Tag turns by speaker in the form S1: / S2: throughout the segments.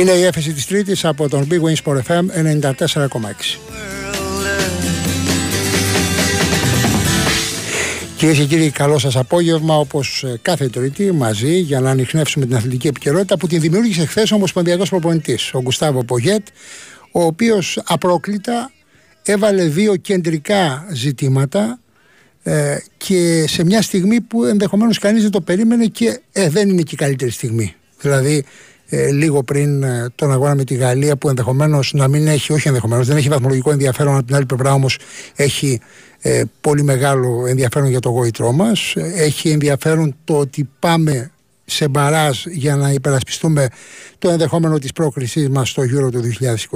S1: Είναι η έφεση της Τρίτης από τον Big Wings Sport FM 94,6. Κυρίες και κύριοι, καλό σας απόγευμα. Όπως κάθε Τρίτη, μαζί για να ανοιχνεύσουμε την αθλητική επικαιρότητα που την δημιούργησε χθες ο Ομοσπονδιακός Προπονητής, ο Γκουστάβο Πογέτ, ο οποίος απρόκλητα έβαλε δύο κεντρικά ζητήματα ε, και σε μια στιγμή που ενδεχομένως κανείς δεν το περίμενε και ε, δεν είναι και η καλύτερη στιγμή. Δηλαδή ε, λίγο πριν ε, τον αγώνα με τη Γαλλία που ενδεχομένως να μην έχει, όχι ενδεχομένως, δεν έχει βαθμολογικό ενδιαφέρον από την άλλη πλευρά όμως έχει ε, πολύ μεγάλο ενδιαφέρον για το γόητρό μας. Ε, Έχει ενδιαφέρον το ότι πάμε σε μπαράζ για να υπερασπιστούμε το ενδεχόμενο της πρόκρισής μας στο Euro του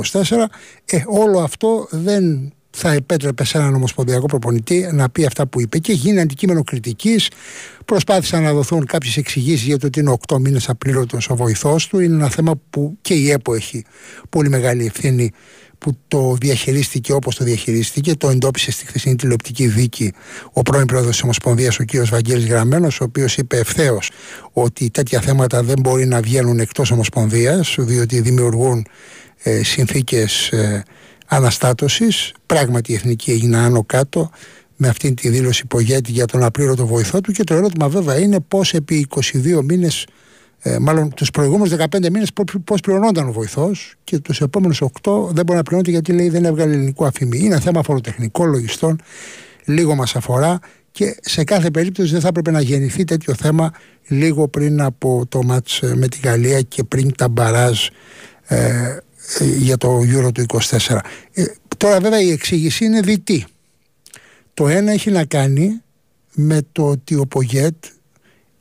S1: 2024. Ε, όλο αυτό δεν θα επέτρεπε σε έναν ομοσπονδιακό προπονητή να πει αυτά που είπε. Και γίνει αντικείμενο κριτικής. Προσπάθησαν να δοθούν κάποιες εξηγήσεις για το ότι είναι 8 μήνες απλήρωτος ο βοηθός του. Είναι ένα θέμα που και η ΕΠΟ έχει πολύ μεγάλη ευθύνη που το διαχειρίστηκε όπως το διαχειρίστηκε, το εντόπισε στη χθεσινή τηλεοπτική δίκη ο πρώην πρόεδρος της Ομοσπονδίας, ο κ. Βαγγέλης Γραμμένος, ο οποίος είπε ευθέως ότι τέτοια θέματα δεν μπορεί να βγαίνουν εκτός Ομοσπονδίας, διότι δημιουργούν ε, συνθήκες ε, αναστάτωσης. Πράγματι η Εθνική έγινε άνω κάτω με αυτή τη δήλωση Πογέτη για τον απλήρωτο βοηθό του και το ερώτημα βέβαια είναι πώς επί 22 μήνες ε, μάλλον τους προηγούμενους 15 μήνες πώς πληρωνόταν ο βοηθός και τους επόμενους 8 δεν μπορεί να πληρώνεται γιατί λέει δεν έβγαλε ελληνικό αφημί. Είναι θέμα φοροτεχνικό, λογιστών, λίγο μας αφορά και σε κάθε περίπτωση δεν θα έπρεπε να γεννηθεί τέτοιο θέμα λίγο πριν από το μάτς ε, με τη Γαλλία και πριν τα μπαράζ ε, ε, για το Euro του 24. Ε, τώρα βέβαια η εξήγηση είναι διτή. Το ένα έχει να κάνει με το ότι ο Πογέτ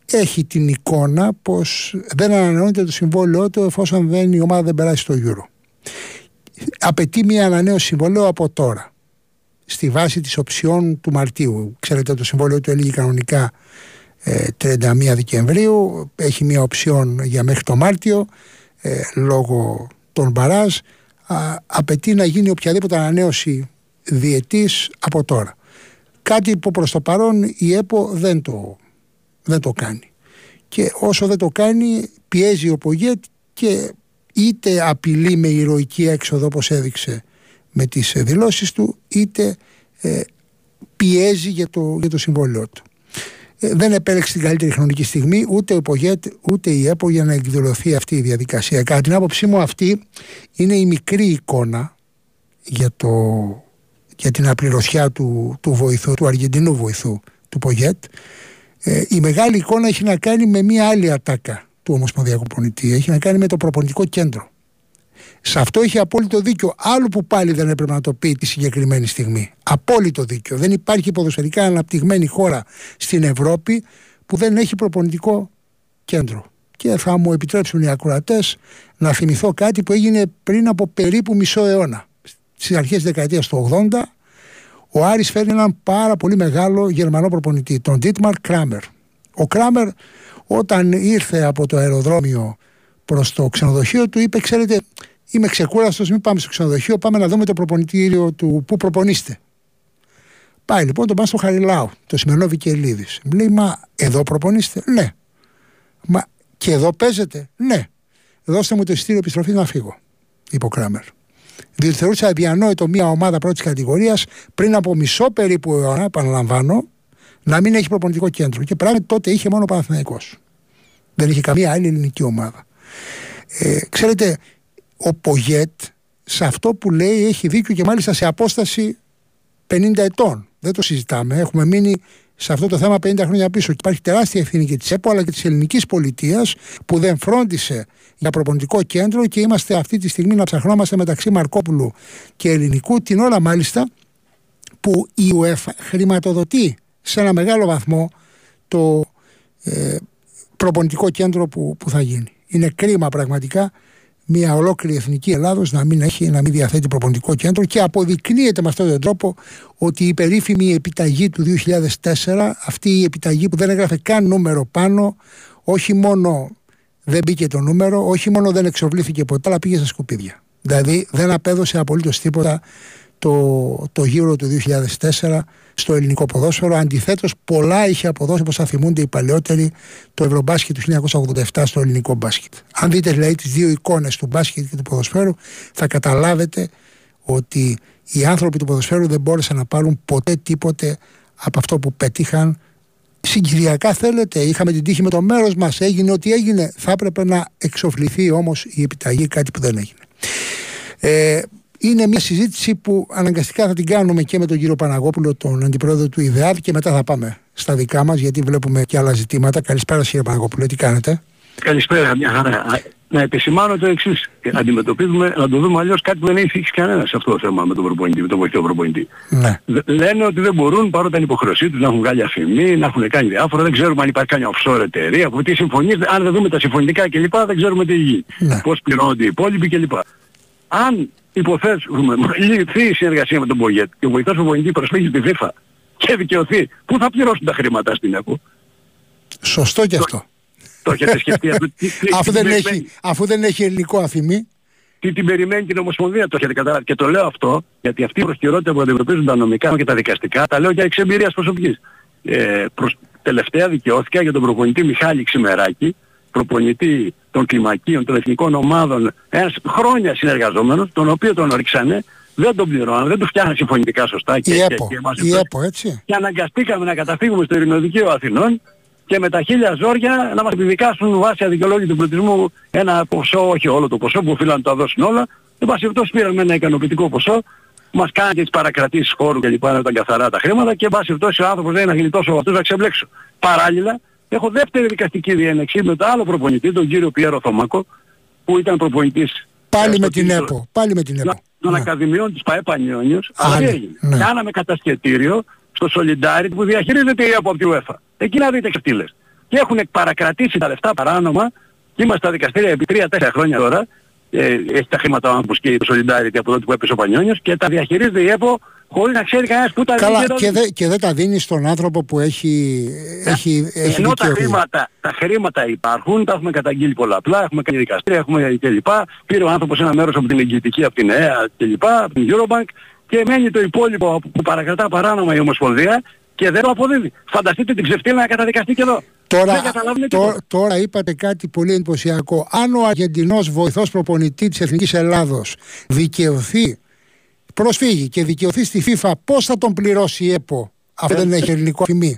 S1: έχει την εικόνα πως δεν ανανεώνεται το συμβόλαιό του εφόσον δεν, η ομάδα δεν περάσει στο Euro. Απαιτεί μια ανανέωση συμβολέου από τώρα στη βάση της οψιών του Μαρτίου. Ξέρετε το συμβόλαιο του έλεγε κανονικά ε, 31 Δεκεμβρίου, έχει μια οψιόν για μέχρι το Μάρτιο ε, λόγω των μπαράζ α, απαιτεί να γίνει οποιαδήποτε ανανέωση διετής από τώρα. Κάτι που προς το παρόν η ΕΠΟ δεν το, δεν το κάνει. Και όσο δεν το κάνει πιέζει ο Πογέτ και είτε απειλεί με ηρωική έξοδο όπως έδειξε με τις δηλώσεις του είτε ε, πιέζει για το, για το συμβόλαιό του. Ε, δεν επέλεξε την καλύτερη χρονική στιγμή ούτε ο Πογέτ ούτε η ΕΠΟ για να εκδηλωθεί αυτή η διαδικασία. Κατά την άποψή μου αυτή είναι η μικρή εικόνα για, το, για την απληρωθιά του, του βοηθού, του Αργεντινού βοηθού του Πογέτ. Ε, η μεγάλη εικόνα έχει να κάνει με μια άλλη ατάκα του Ομοσπονδιακού Προπονητή. Έχει να κάνει με το προπονητικό κέντρο. Σε αυτό έχει απόλυτο δίκιο. Άλλο που πάλι δεν έπρεπε να το πει τη συγκεκριμένη στιγμή. Απόλυτο δίκιο. Δεν υπάρχει ποδοσφαιρικά αναπτυγμένη χώρα στην Ευρώπη που δεν έχει προπονητικό κέντρο. Και θα μου επιτρέψουν οι ακροατές να θυμηθώ κάτι που έγινε πριν από περίπου μισό αιώνα. Στις αρχές της δεκαετίας του 80, ο Άρης φέρνει έναν πάρα πολύ μεγάλο Γερμανό προπονητή, τον Ντίτμαρ Κράμερ. Ο Κράμερ, όταν ήρθε από το αεροδρόμιο προς το ξενοδοχείο του, είπε: Ξέρετε, Είμαι ξεκούραστος, μην πάμε στο ξενοδοχείο, πάμε να δούμε το προπονητήριο του που προπονείστε. Πάει λοιπόν, τον πάνε στο Χαριλάου, το σημερινό Βικελίδης. Μου λέει, Μα εδώ προπονείστε; Ναι. Μα και εδώ παίζετε; Ναι. Δώστε μου το εισιτήριο επιστροφής να φύγω, είπε ο Κράμερ. Διότι θεωρούσα αδιανόητο μια ομάδα πρώτης κατηγορίας πριν από μισό περίπου αιώνα, επαναλαμβάνω, να μην έχει προπονητικό κέντρο. Και πράγματι τότε είχε μόνο Παναθυναϊκό. Δεν είχε καμία άλλη ελληνική ομάδα. Ε, ξέρετε, ο Πογέτ σε αυτό που λέει έχει δίκιο και μάλιστα σε απόσταση 50 ετών. Δεν το συζητάμε. Έχουμε μείνει σε αυτό το θέμα 50 χρόνια πίσω. Και υπάρχει τεράστια ευθύνη και της ΕΠΟ αλλά και της ελληνικής πολιτείας που δεν φρόντισε για προπονητικό κέντρο και είμαστε αυτή τη στιγμή να ψαχνόμαστε μεταξύ Μαρκόπουλου και Ελληνικού την ώρα μάλιστα που η UEFA χρηματοδοτεί σε ένα μεγάλο βαθμό το ε, προπονητικό κέντρο που, που θα γίνει. Είναι κρίμα πραγματικά μια ολόκληρη εθνική Ελλάδος να μην έχει, να μην διαθέτει προπονητικό κέντρο και αποδεικνύεται με αυτόν τον τρόπο ότι η περίφημη επιταγή του 2004, αυτή η επιταγή που δεν έγραφε καν νούμερο πάνω, όχι μόνο δεν μπήκε το νούμερο, όχι μόνο δεν εξοβλήθηκε ποτέ, αλλά πήγε στα σκουπίδια. Δηλαδή δεν απέδωσε απολύτως τίποτα το, το γύρο του 2004 στο ελληνικό ποδόσφαιρο. Αντιθέτως, πολλά είχε αποδώσει, όπως θα θυμούνται οι παλαιότεροι, το Ευρωμπάσκετ του 1987 στο ελληνικό μπάσκετ. Αν δείτε δηλαδή τις δύο εικόνες του μπάσκετ και του ποδοσφαίρου, θα καταλάβετε ότι οι άνθρωποι του ποδοσφαίρου δεν μπόρεσαν να πάρουν ποτέ τίποτε από αυτό που πέτυχαν. Συγκυριακά θέλετε, είχαμε την τύχη με το μέρος μας, έγινε ό,τι έγινε. Θα έπρεπε να εξοφληθεί όμως η επιταγή, κάτι που δεν έγινε. Ε, είναι μια συζήτηση που αναγκαστικά θα την κάνουμε και με τον κύριο Παναγόπουλο, τον αντιπρόεδρο του ΙΔΕΑΔ και μετά θα πάμε στα δικά μας γιατί βλέπουμε και άλλα ζητήματα. Καλησπέρα κύριε Παναγόπουλο, τι κάνετε;
S2: Καλησπέρα, μια χαρά. Να επισημάνω το εξής. Αντιμετωπίζουμε, να το δούμε αλλιώς κάτι που δεν έχει θίξει κανένας σε αυτό το θέμα με τον προπονητή, με τον βοηθό προπονητή.
S1: Ναι.
S2: Λένε ότι δεν μπορούν παρότι είναι υποχρεωσή τους να έχουν βγάλει αφημί, να έχουν κάνει διάφορα. Δεν ξέρουμε αν υπάρχει κάνει offshore εταιρεία, από τι συμφωνίες, αν δεν δούμε τα συμφωνητικά κλπ. Δεν ξέρουμε τι γίνει.
S1: Ναι.
S2: Πώς πληρώνονται οι υπόλοιποι κλπ. Αν υποθέσουμε λυθεί η συνεργασία με τον Πογέτ και ο βοηθός προπονητή προσφύγει στη FIFA και δικαιωθεί, πού θα πληρώσουν τα χρήματα στην ΕΠΟ;
S1: Σωστό και αυτό.
S2: Το έχετε σκεφτεί αυτό; Τι- τι-
S1: αφού,
S2: τι
S1: δεν
S2: περιμένει.
S1: έχει, αφού δεν έχει ελληνικό αφημί.
S2: τι την περιμένει την Ομοσπονδία, το έχετε καταλάβει. Και το λέω αυτό, γιατί αυτή η προσκαιρότητα που αντιμετωπίζουν τα νομικά και τα δικαστικά, τα λέω για εξ εμπειρίας προσωπικής. Ε, προς, τελευταία δικαιώθηκα για τον προπονητή Μιχάλη Ξημεράκη, προπονητή των κλιμακίων, των εθνικών ομάδων, ένας χρόνια συνεργαζόμενος, τον οποίο τον ρίξανε, δεν τον πληρώναν, δεν του φτιάχναν συμφωνητικά σωστά και,
S1: Η
S2: και,
S1: ΕΠΟ.
S2: και, εμάς
S1: Η
S2: αυτό.
S1: ΕΠΟ, έτσι.
S2: και αναγκαστήκαμε να καταφύγουμε στο Ειρηνοδικείο Αθηνών και με τα χίλια ζόρια να μας επιδικάσουν βάσει αδικαιολόγητου πληθυσμού ένα ποσό, όχι όλο το ποσό που οφείλαν να το δώσουν όλα. Εν πάση περιπτώσει πήραμε ένα ικανοποιητικό ποσό, μας κάνανε και τις παρακρατήσεις χώρου και λοιπά, να ήταν καθαρά τα χρήματα και εν πάση περιπτώσει ο άνθρωπος δεν είναι γλιτώσει από αυτούς να ξεμπλέξω. Παράλληλα, έχω δεύτερη δικαστική διένεξη με το άλλο προπονητή, τον κύριο Πιέρο Θωμάκο, που ήταν προπονητής
S1: Πάλι
S2: ε,
S1: με
S2: στο
S1: την
S2: κίνητο-
S1: ΕΠΟ. Πάλι με την ΕΠΟ.
S2: των
S1: Ναι.
S2: Ακαδημιών της ΠαΕ Πανιόνιος, αλλά
S1: Άλλη,
S2: τι έγινε.
S1: ναι.
S2: Κάναμε κατασκευήριο στο Solidarity που διαχειρίζεται η ΕΠΟ από τη UEFA. Εκεί να δείτε ξεφτύλες. Και έχουν παρακρατήσει τα λεφτά παράνομα και είμαστε στα δικαστήρια επί 3-4 χρόνια τώρα. Ε, έχει τα χρήματα που σκύει το Solidarity από τότε που έπεσε ο Πανιόνιος και τα διαχειρίζεται η ΕΠΟ χωρίς να ξέρει κανένας που τα
S1: Καλά,
S2: δίνει
S1: και, δε, και δεν τα δίνεις στον άνθρωπο που έχει, έχει, έχει
S2: Ενώ τα
S1: δικαιωθεί.
S2: χρήματα, τα χρήματα υπάρχουν, τα έχουμε καταγγείλει πολλαπλά, έχουμε κάνει δικαστήρια, έχουμε κλπ. Πήρε ο άνθρωπος ένα μέρος από την εγγυητική, από την ΕΕ κλπ, από την Eurobank και μένει το υπόλοιπο που παρακρατά παράνομα η Ομοσπονδία και δεν το αποδίδει. Φανταστείτε την ξεφτύλα να καταδικαστεί και εδώ.
S1: Τώρα,
S2: δεν καταλαβαίνετε
S1: τώρα,
S2: τίποτα.
S1: τώρα είπατε κάτι πολύ εντυπωσιακό. Αν ο Αργεντινός βοηθός προπονητή της Εθνικής Ελλάδος δικαιωθεί, προσφύγει και δικαιωθεί στη FIFA, πώς θα τον πληρώσει η ΕΠΟ, αφού δεν έχει ελληνικό αφημί.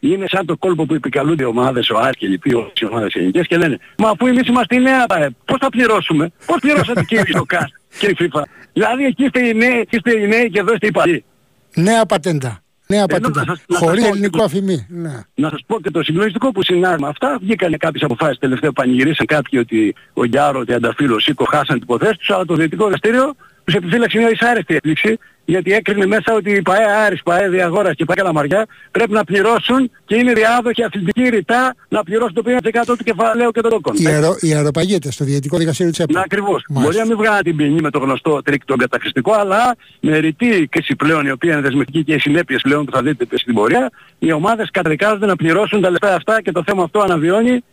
S2: Είναι σαν το κόλπο που επικαλούνται οι ομάδες, ο Άρη και λοιποί, όλες οι ομάδες ελληνικές και λένε «Μα αφού εμείς είμαστε η νέα ΠαΕ, πώς θα πληρώσουμε, πώς πληρώσατε κύριε στο ΚΑΣ και η FIFA». Δηλαδή εκεί είστε οι νέοι, εκεί είστε οι νέοι και εδώ είστε οι παλιοί.
S1: Νέα πατέντα. Νέα
S2: να
S1: πατέντα.
S2: σας- να σας
S1: Χωρίς
S2: πω-
S1: ελληνικό αφημί. Ναι.
S2: Να σας πω και το συγκλονιστικό που συνάδει με αυτά. Βγήκαν κάποιες αποφάσεις τελευταία που πανηγυρίσαν κάποιοι ότι ο Γιάρο, ο Τριανταφύλλος, ο Σίκο χάσαν την υποθέση τους, αλλά το Διετικό Δικαστήριο τους επιφύλαξε μια δυσάρεστη έκπληξη γιατί έκρινε μέσα ότι η ΠαΕ Άρης, ΠαΕ Διαγόρας και ΠαΕ Καλαμαριά πρέπει να πληρώσουν και είναι διάδοχοι αθλητική ρητά να πληρώσουν το 50% του κεφαλαίου και των τόκων.
S1: Οι, αερο, οι αεροπαγίτες στο Διαιτητικό Δικαστήριο της ΕΠΟ.
S2: Ναι, ακριβώς.
S1: Μάλιστα.
S2: Μπορεί να μην βγάλει την ποινή με το γνωστό τρικ τον καταχρηστικό, αλλά με ρητή κρίση πλέον, η οποία είναι δεσμευτική και οι συνέπειες πλέον που θα δείτε στην πορεία, οι ομάδες καταδικάζονται να πληρώσουν τα λεφτά αυτά και το θέμα αυτό αναβιώνει,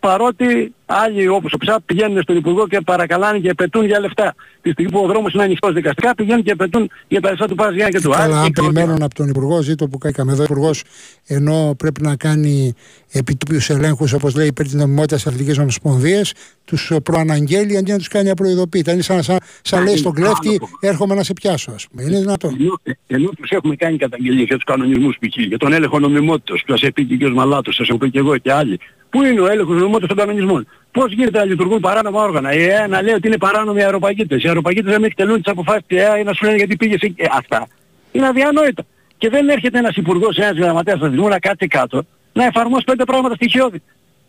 S2: παρότι άλλοι όπως ο ΨΑΠ πηγαίνουν στον Υπουργό και παρακαλάνε και επαιτούν για λεφτά. Τη στιγμή που ο δρόμος είναι ανοιχτός δικαστικά, πηγαίνουν και επαιτούν για τα λεφτά του ΠΑΣ Γιάννινα και του Άρη.
S1: Καλά, αν
S2: και ό,τι
S1: περιμένουν από τον Υπουργό, ζήτω που καήκαμε εδώ, ο Υπουργός, ενώ πρέπει να κάνει επιτόπιους ελέγχους, όπως λέει, υπέρ της νομιμότητας της Αθλητική Ομοσπονδίας, τους προαναγγέλει αντί να τους κάνει απροειδοποίητα. Είναι σαν, σαν, σαν λέει στον κλέφτη, έρχομαι να σε πιάσω, ας πούμε. Είναι δυνατόν.
S2: Ενώ, ενώ τους έχουμε κάνει καταγγελίες για τους κανονισμούς π.χ. για τον έλεγχο νομιμότητας που σας είπε και ο κ. Μαλάτος, σας έχω πει και εγώ και άλλοι. Πού είναι ο έλεγχος νομιμότητας των κανονισμών; Πώς γίνεται να λειτουργούν παράνομα όργανα; Η ΕΕ να λέει ότι είναι παράνομοι οι αεροπαγίτες. Οι αεροπαγίτες να μην εκτελούν τις αποφάσεις της ΕΕ ή να σου λένε γιατί πήγες εκεί. Ε, αυτά είναι αδιανόητα. Και δεν έρχεται ένας υπουργός, ένας γραμματέας αθλητισμού να κάτσει κάτω, να εφαρμόσει πέντε πράγματα στοιχειώδη.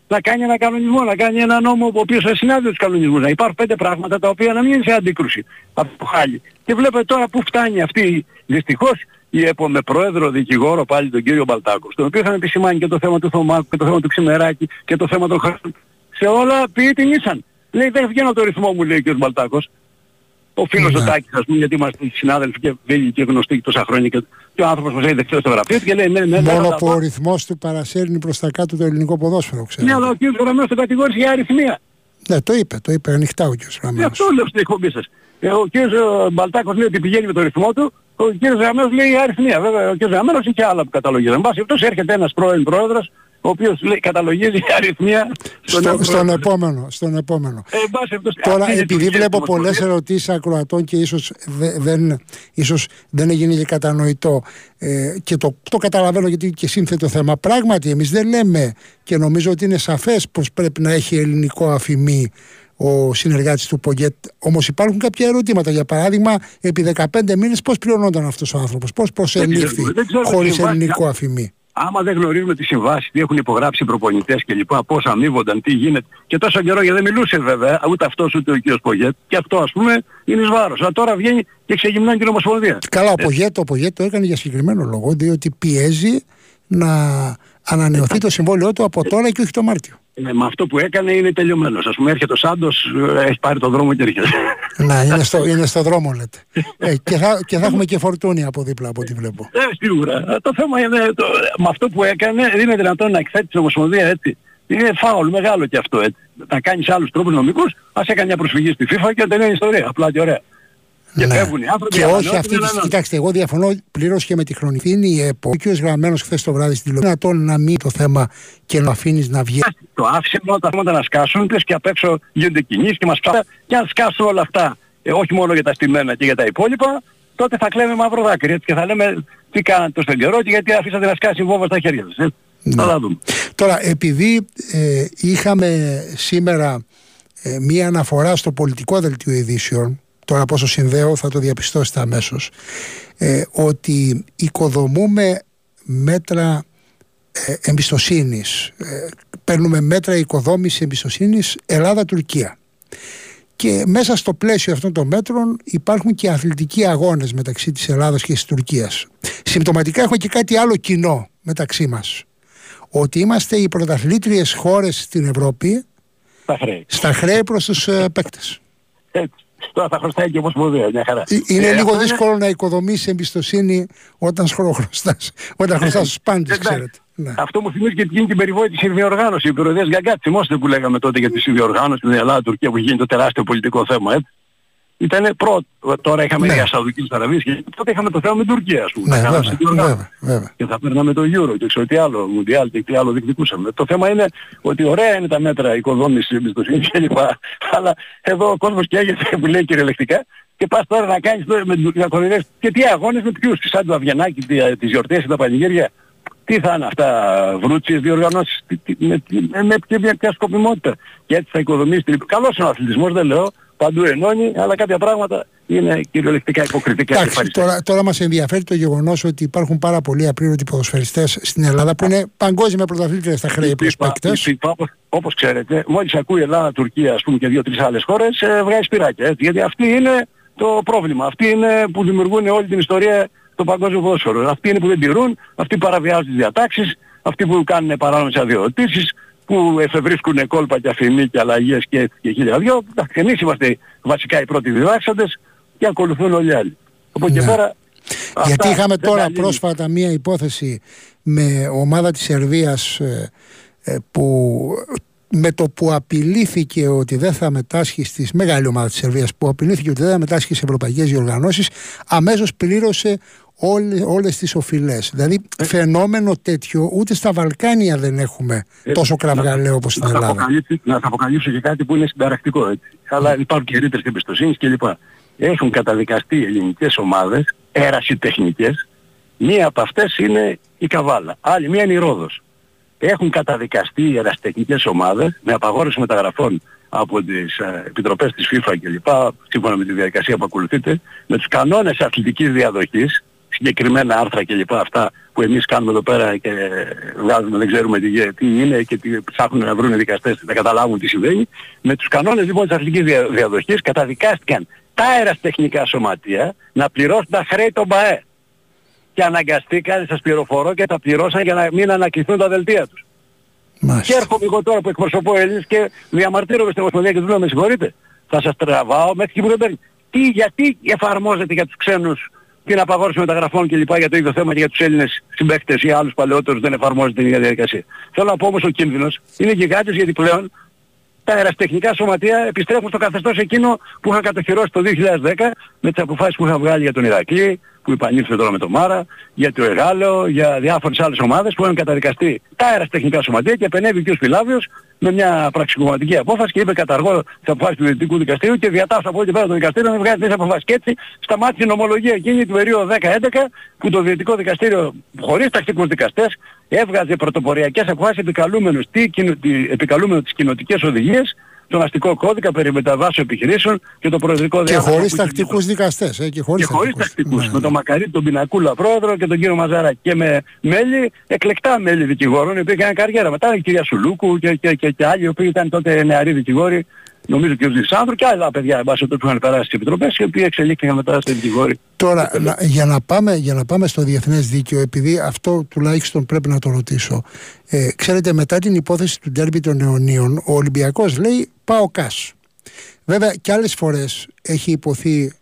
S2: Να κάνει ένα κανονισμό, να κάνει ένα νόμο ο οποίος θα συνάδει τους κανονισμούς. Να υπάρχουν πέντε πράγματα τα οποία να μην είναι σε αντίκρουση από το χάλι. Και βλέπετε τώρα που φτάνει αυτή δυστυχώς η ΕΠΟ με πρόεδρο δικηγόρο πάλι τον κύριο Μπαλτάκος, στον οποίο είχαν επισημάνει και το θέμα του Θωμάκου και το θέμα του Ξημεράκη και το θέμα των Χαρών. Σε όλα ποιοι την ήσαν. Λέει δεν βγαίνω το ρυθμό μου λέει ο κ. Μπαλτάκος. Ο φίλος ναι. ο Τάκης ας πούμε γιατί είμαστε συνάδελφοι και φίλοι και γνωστοί τόσα χρόνια και, και ο άνθρωπος μας έχει δεχτεί στο γραφείο και λέει ναι ναι ναι.
S1: Μόνο που ο ρυθμός του παρασέρνει προς τα κάτω το ελληνικό ποδόσφαιρο ξέρω.
S2: Ναι αλλά ο κ. Γραμμένος το κατηγόρησε για αριθμία.
S1: Ναι το είπε, το είπε ανοιχτά ο κ. Γραμμένος.
S2: αυτό λέω στην εκπομπή σας. Ε, ο κ. Μπαλτάκος λέει ότι πηγαίνει με το ρυθμό του, ο κ. Γραμμένος λέει αριθμία. Βέβαια ο κ. Γραμμένος είχε άλλα που καταλογίζαν. Εν πάση έρχεται ένας πρώην πρόεδρος ο οποίος λέει, καταλογίζει αριθμία
S1: στον, στο, στον επόμενο. Στον επόμενο.
S2: Ε,
S1: Τώρα, επειδή βλέπω πολλές ερωτήσεις ακροατών και ίσως δεν, ίσως δεν έγινε και κατανοητό ε, και το, το καταλαβαίνω γιατί και σύνθετο θέμα. Πράγματι, εμείς δεν λέμε και νομίζω ότι είναι σαφές πως πρέπει να έχει ελληνικό αφημί ο συνεργάτης του Πογκέτ. Όμως υπάρχουν κάποια ερωτήματα. Για παράδειγμα, επί 15 μήνες πώς πληρωνόταν αυτός ο άνθρωπος, πώς προσελήφθη χωρίς ελληνικό αφημί;
S2: Άμα δεν γνωρίζουμε τις συμβάσεις, τι έχουν υπογράψει οι προπονητές και λοιπά, πώς αμείβονταν, τι γίνεται. Και τόσο καιρό γιατί δεν μιλούσε βέβαια, ούτε αυτός ούτε ο κ. Πογέτ. Και αυτό ας πούμε είναι εις βάρος. Αλλά τώρα βγαίνει και ξεγυμνάει την Ομοσπονδία.
S1: Καλά, ο Πογέτ, ο Πογέτ το έκανε για συγκεκριμένο λόγο, διότι πιέζει να ανανεωθεί το συμβόλαιό του από τώρα και όχι το Μάρτιο.
S2: Ναι, με αυτό που έκανε είναι τελειωμένος. Ας πούμε έρχεται ο Σάντος, ε, έχει πάρει τον δρόμο και έρχεται.
S1: Ναι, είναι στο, είναι στο δρόμο λέτε. ε, και, θα, και θα έχουμε και φορτούνη από δίπλα από ό,τι βλέπω.
S2: Ε, σίγουρα. Το θέμα είναι, το, με αυτό που έκανε, δεν είναι δυνατόν να εκθέτει την Ομοσπονδία έτσι. Είναι φάουλ μεγάλο και αυτό έτσι. Να κάνεις άλλους τρόπους νομικούς, ας έκανε μια προσφυγή στη FIFA και τελειώνει η ιστορία. Απλά και ωραία. Και ναι. φεύγουν οι άνθρωποι.
S1: Και όχι αυτή τη Κοιτάξτε, εγώ διαφωνώ πλήρως και με τη χρονική η ΕΠΟ. Ο κ. Γραμμένος χθες το βράδυ στην τηλεόραση. Δυνατόν να μην το θέμα και να αφήνεις να βγει.
S2: Το άφησε μόνο τα θέματα να σκάσουν, πες και απ' έξω γίνονται κινήσεις και μας ψάχνουν. Και αν σκάσουν όλα αυτά, ε, όχι μόνο για τα στημένα και για τα υπόλοιπα, τότε θα κλαίμε μαύρο δάκρυ έτσι, και θα λέμε τι κάνατε τόσο καιρό και γιατί αφήσατε να σκάσει βόμβα στα χέρια σας. Ε. Ναι. Θα δούμε.
S1: Τώρα, επειδή ε, είχαμε σήμερα ε, μία αναφορά στο πολιτικό δελτίο ειδήσεων τώρα πόσο συνδέω θα το διαπιστώσετε αμέσως. Ε, ότι οικοδομούμε μέτρα ε, εμπιστοσύνης ε, παίρνουμε μέτρα οικοδόμησης εμπιστοσύνης Ελλάδα-Τουρκία και μέσα στο πλαίσιο αυτών των μέτρων υπάρχουν και αθλητικοί αγώνες μεταξύ της Ελλάδας και της Τουρκίας συμπτωματικά έχουμε και κάτι άλλο κοινό μεταξύ μας ότι είμαστε οι πρωταθλήτριες χώρες στην Ευρώπη
S2: στα χρέη,
S1: στα χρέη προς τους ε, παίκτες.
S2: Έτσι. Τώρα θα χρωστάει και ομοσπονδία, μια χαρά. Ε,
S1: είναι ε, λίγο δύσκολο να οικοδομήσει εμπιστοσύνη όταν χρωστάς, όταν χρωστάς στους πάντες, ξέρετε.
S2: Ναι. Αυτό μου θυμίζει και εκείνη την περιβόητη συνδιοργάνωση. Οι περιοδίες Γκαγκάτ, θυμόστε που λέγαμε τότε για τη συνδιοργάνωση στην Ελλάδα-Τουρκία που γίνει το τεράστιο πολιτικό θέμα. Έτσι ήταν πρώτο. Τώρα είχαμε ναι. για Σαουδικής Αραβίας και τότε είχαμε το θέμα με την Τουρκία, ας πούμε.
S1: Ναι, βέβαια, βέβαια, βέβαια.
S2: Και θα παίρναμε το Euro και ξέρω τι άλλο, Μουντιάλ και τι άλλο διεκδικούσαμε. Το θέμα είναι ότι ωραία είναι τα μέτρα οικοδόμησης εμπιστοσύνης κλπ. Αλλά εδώ ο κόσμος καίγεται που λέει κυριολεκτικά και πας τώρα να κάνεις τώρα με την Τουρκία και τι αγώνες με ποιους, σαν του Αβγενάκη, τις γιορτές και τα πανηγύρια. Τι θα είναι αυτά, βρούτσιες διοργανώσεις, με, με, με, με ποια σκοπιμότητα. Και έτσι θα οικοδομήσει την... Καλός είναι ο αθλητισμός, δεν λέω, παντού ενώνει, αλλά κάποια πράγματα είναι κυριολεκτικά υποκριτικά.
S1: Εντάξει, τώρα, τώρα μας ενδιαφέρει το γεγονός ότι υπάρχουν πάρα πολλοί απλήρωτοι ποδοσφαιριστές στην Ελλάδα που είναι παγκόσμια πρωταθλήτρια στα χρέη προσπέκτες.
S2: Όπως, όπως ξέρετε, μόλις ακούει η Ελλάδα, Τουρκία ας πούμε και δύο-τρεις άλλες χώρες, ε, βγάζει σπυράκια. Έτσι, γιατί αυτή είναι το πρόβλημα. Αυτοί είναι που δημιουργούν όλη την ιστορία το παγκόσμιο ποδόσφαιρο. Αυτοί είναι που δεν τηρούν, αυτοί που παραβιάζουν τις διατάξεις, αυτοί που κάνουν παράνομες αδειοδοτήσεις, που εφευρίσκουν κόλπα και αφημί και αλλαγές και, και χίλια δυο. Εμείς είμαστε βασικά οι πρώτοι διδάξαντες και ακολουθούν όλοι οι άλλοι. Από ναι. πέρα...
S1: Γιατί είχαμε τώρα πρόσφατα μία υπόθεση με ομάδα της Σερβίας ε, ε, που με το που απειλήθηκε ότι δεν θα μετάσχει στις μεγάλη ομάδα της Σερβίας που απειλήθηκε ότι δεν θα μετάσχει σε ευρωπαϊκές διοργανώσεις αμέσως πλήρωσε όλες, όλες τις οφειλές. Δηλαδή ε. φαινόμενο τέτοιο ούτε στα Βαλκάνια δεν έχουμε ε, τόσο κραυγαλαίο όπως στην Ελλάδα.
S2: Να θα αποκαλύψω και κάτι που είναι συνταρακτικό έτσι. Αλλά υπάρχουν και ρήτρες εμπιστοσύνης κλπ. Έχουν καταδικαστεί ελληνικές ομάδες, τεχνικές. Μία από αυτές είναι η Καβάλα. Άλλη μία είναι η Ρόδος. Έχουν καταδικαστεί οι ερασιτεχνικές ομάδες με απαγόρευση μεταγραφών από τις ε, επιτροπές της FIFA κλπ. Σύμφωνα με τη διαδικασία που ακολουθείται, με τους κανόνες αθλητικής διαδοχής συγκεκριμένα άρθρα και λοιπά αυτά που εμείς κάνουμε εδώ πέρα και βγάζουμε δεν ξέρουμε τι, τι είναι και τι ψάχνουν να βρουν οι δικαστές να καταλάβουν τι συμβαίνει. Με τους κανόνες λοιπόν της αθλητικής διαδοχής καταδικάστηκαν τα αεραστεχνικά σωματεία να πληρώσουν τα χρέη των ΠΑΕ. Και αναγκαστήκαν, σας πληροφορώ, και τα πληρώσαν για να μην ανακριθούν τα δελτία τους.
S1: Μάλιστα.
S2: Και έρχομαι εγώ τώρα που εκπροσωπώ Έλληνες και διαμαρτύρομαι στην Ομοσπονδία και του λέω με συγχωρείτε. Θα σας τραβάω μέχρι και που δεν παίρνει. Τι, γιατί εφαρμόζεται για τους ξένους την απαγόρευση μεταγραφών κλπ. για το ίδιο θέμα και για τους Έλληνες συμπαίκτες ή άλλους παλαιότερους δεν εφαρμόζεται την ίδια διαδικασία. Θέλω να πω όμως ο κίνδυνος είναι γιγάντης γιατί πλέον τα αεραστεχνικά σωματεία επιστρέφουν στο καθεστώς εκείνο που είχα κατοχυρώσει το 2010 με τις αποφάσεις που είχα βγάλει για τον Ηρακλή, που υπανήλθε τώρα με τον Μάρα, για το Εγάλεο, για διάφορες άλλες ομάδες που είχαν καταδικαστεί τα αεραστεχνικά σωματεία και επενέβη και ο Σπιλάβιος με μια πραξικοματική απόφαση και είπε καταργώ τις αποφάσεις του Διευθυντικού Δικαστηρίου και διατάσσω από εκεί πέρα το δικαστήριο να βγάλει τις αποφάσεις. Και έτσι σταμάτησε η νομολογία εκείνη του περίοδου 10-11 που το Διευθυντικό Δικαστήριο χωρίς τακτικούς δικαστές έβγαζε πρωτοποριακές αποφάσεις επικαλούμενους, τι, επικαλούμενο τις κοινοτικές οδηγίες τον αστικό κώδικα περί μεταβάσεων επιχειρήσεων και το προεδρικό
S1: διάστημα. Και χωρίς τακτικούς δικαστές. Ε, και χωρίς,
S2: και χωρίς τακτικούς. Ναι, με τον Μακαρίτη, τον Πινακούλα πρόεδρο και τον κύριο Μαζάρα και με μέλη, εκλεκτά μέλη δικηγόρων, οι οποίοι έκαναν καριέρα. Μετά η κυρία Σουλούκου και, και, και, και άλλοι, οι οποίοι ήταν τότε νεαροί δικηγόροι, νομίζω και ο Λισάνδρου και άλλα παιδιά εν πάση που είχαν περάσει στις επιτροπές οι οποίοι εξελίχθηκαν μετά στην δικηγόροι.
S1: Τώρα, να, για, να πάμε, για να πάμε στο διεθνές δίκαιο, επειδή αυτό τουλάχιστον πρέπει να το ρωτήσω. Ε, ξέρετε, μετά την υπόθεση του ντέρμπι των αιωνίων, ο Ολυμπιακός λέει πάω κάσ. Βέβαια και άλλες φορές έχει υποθεί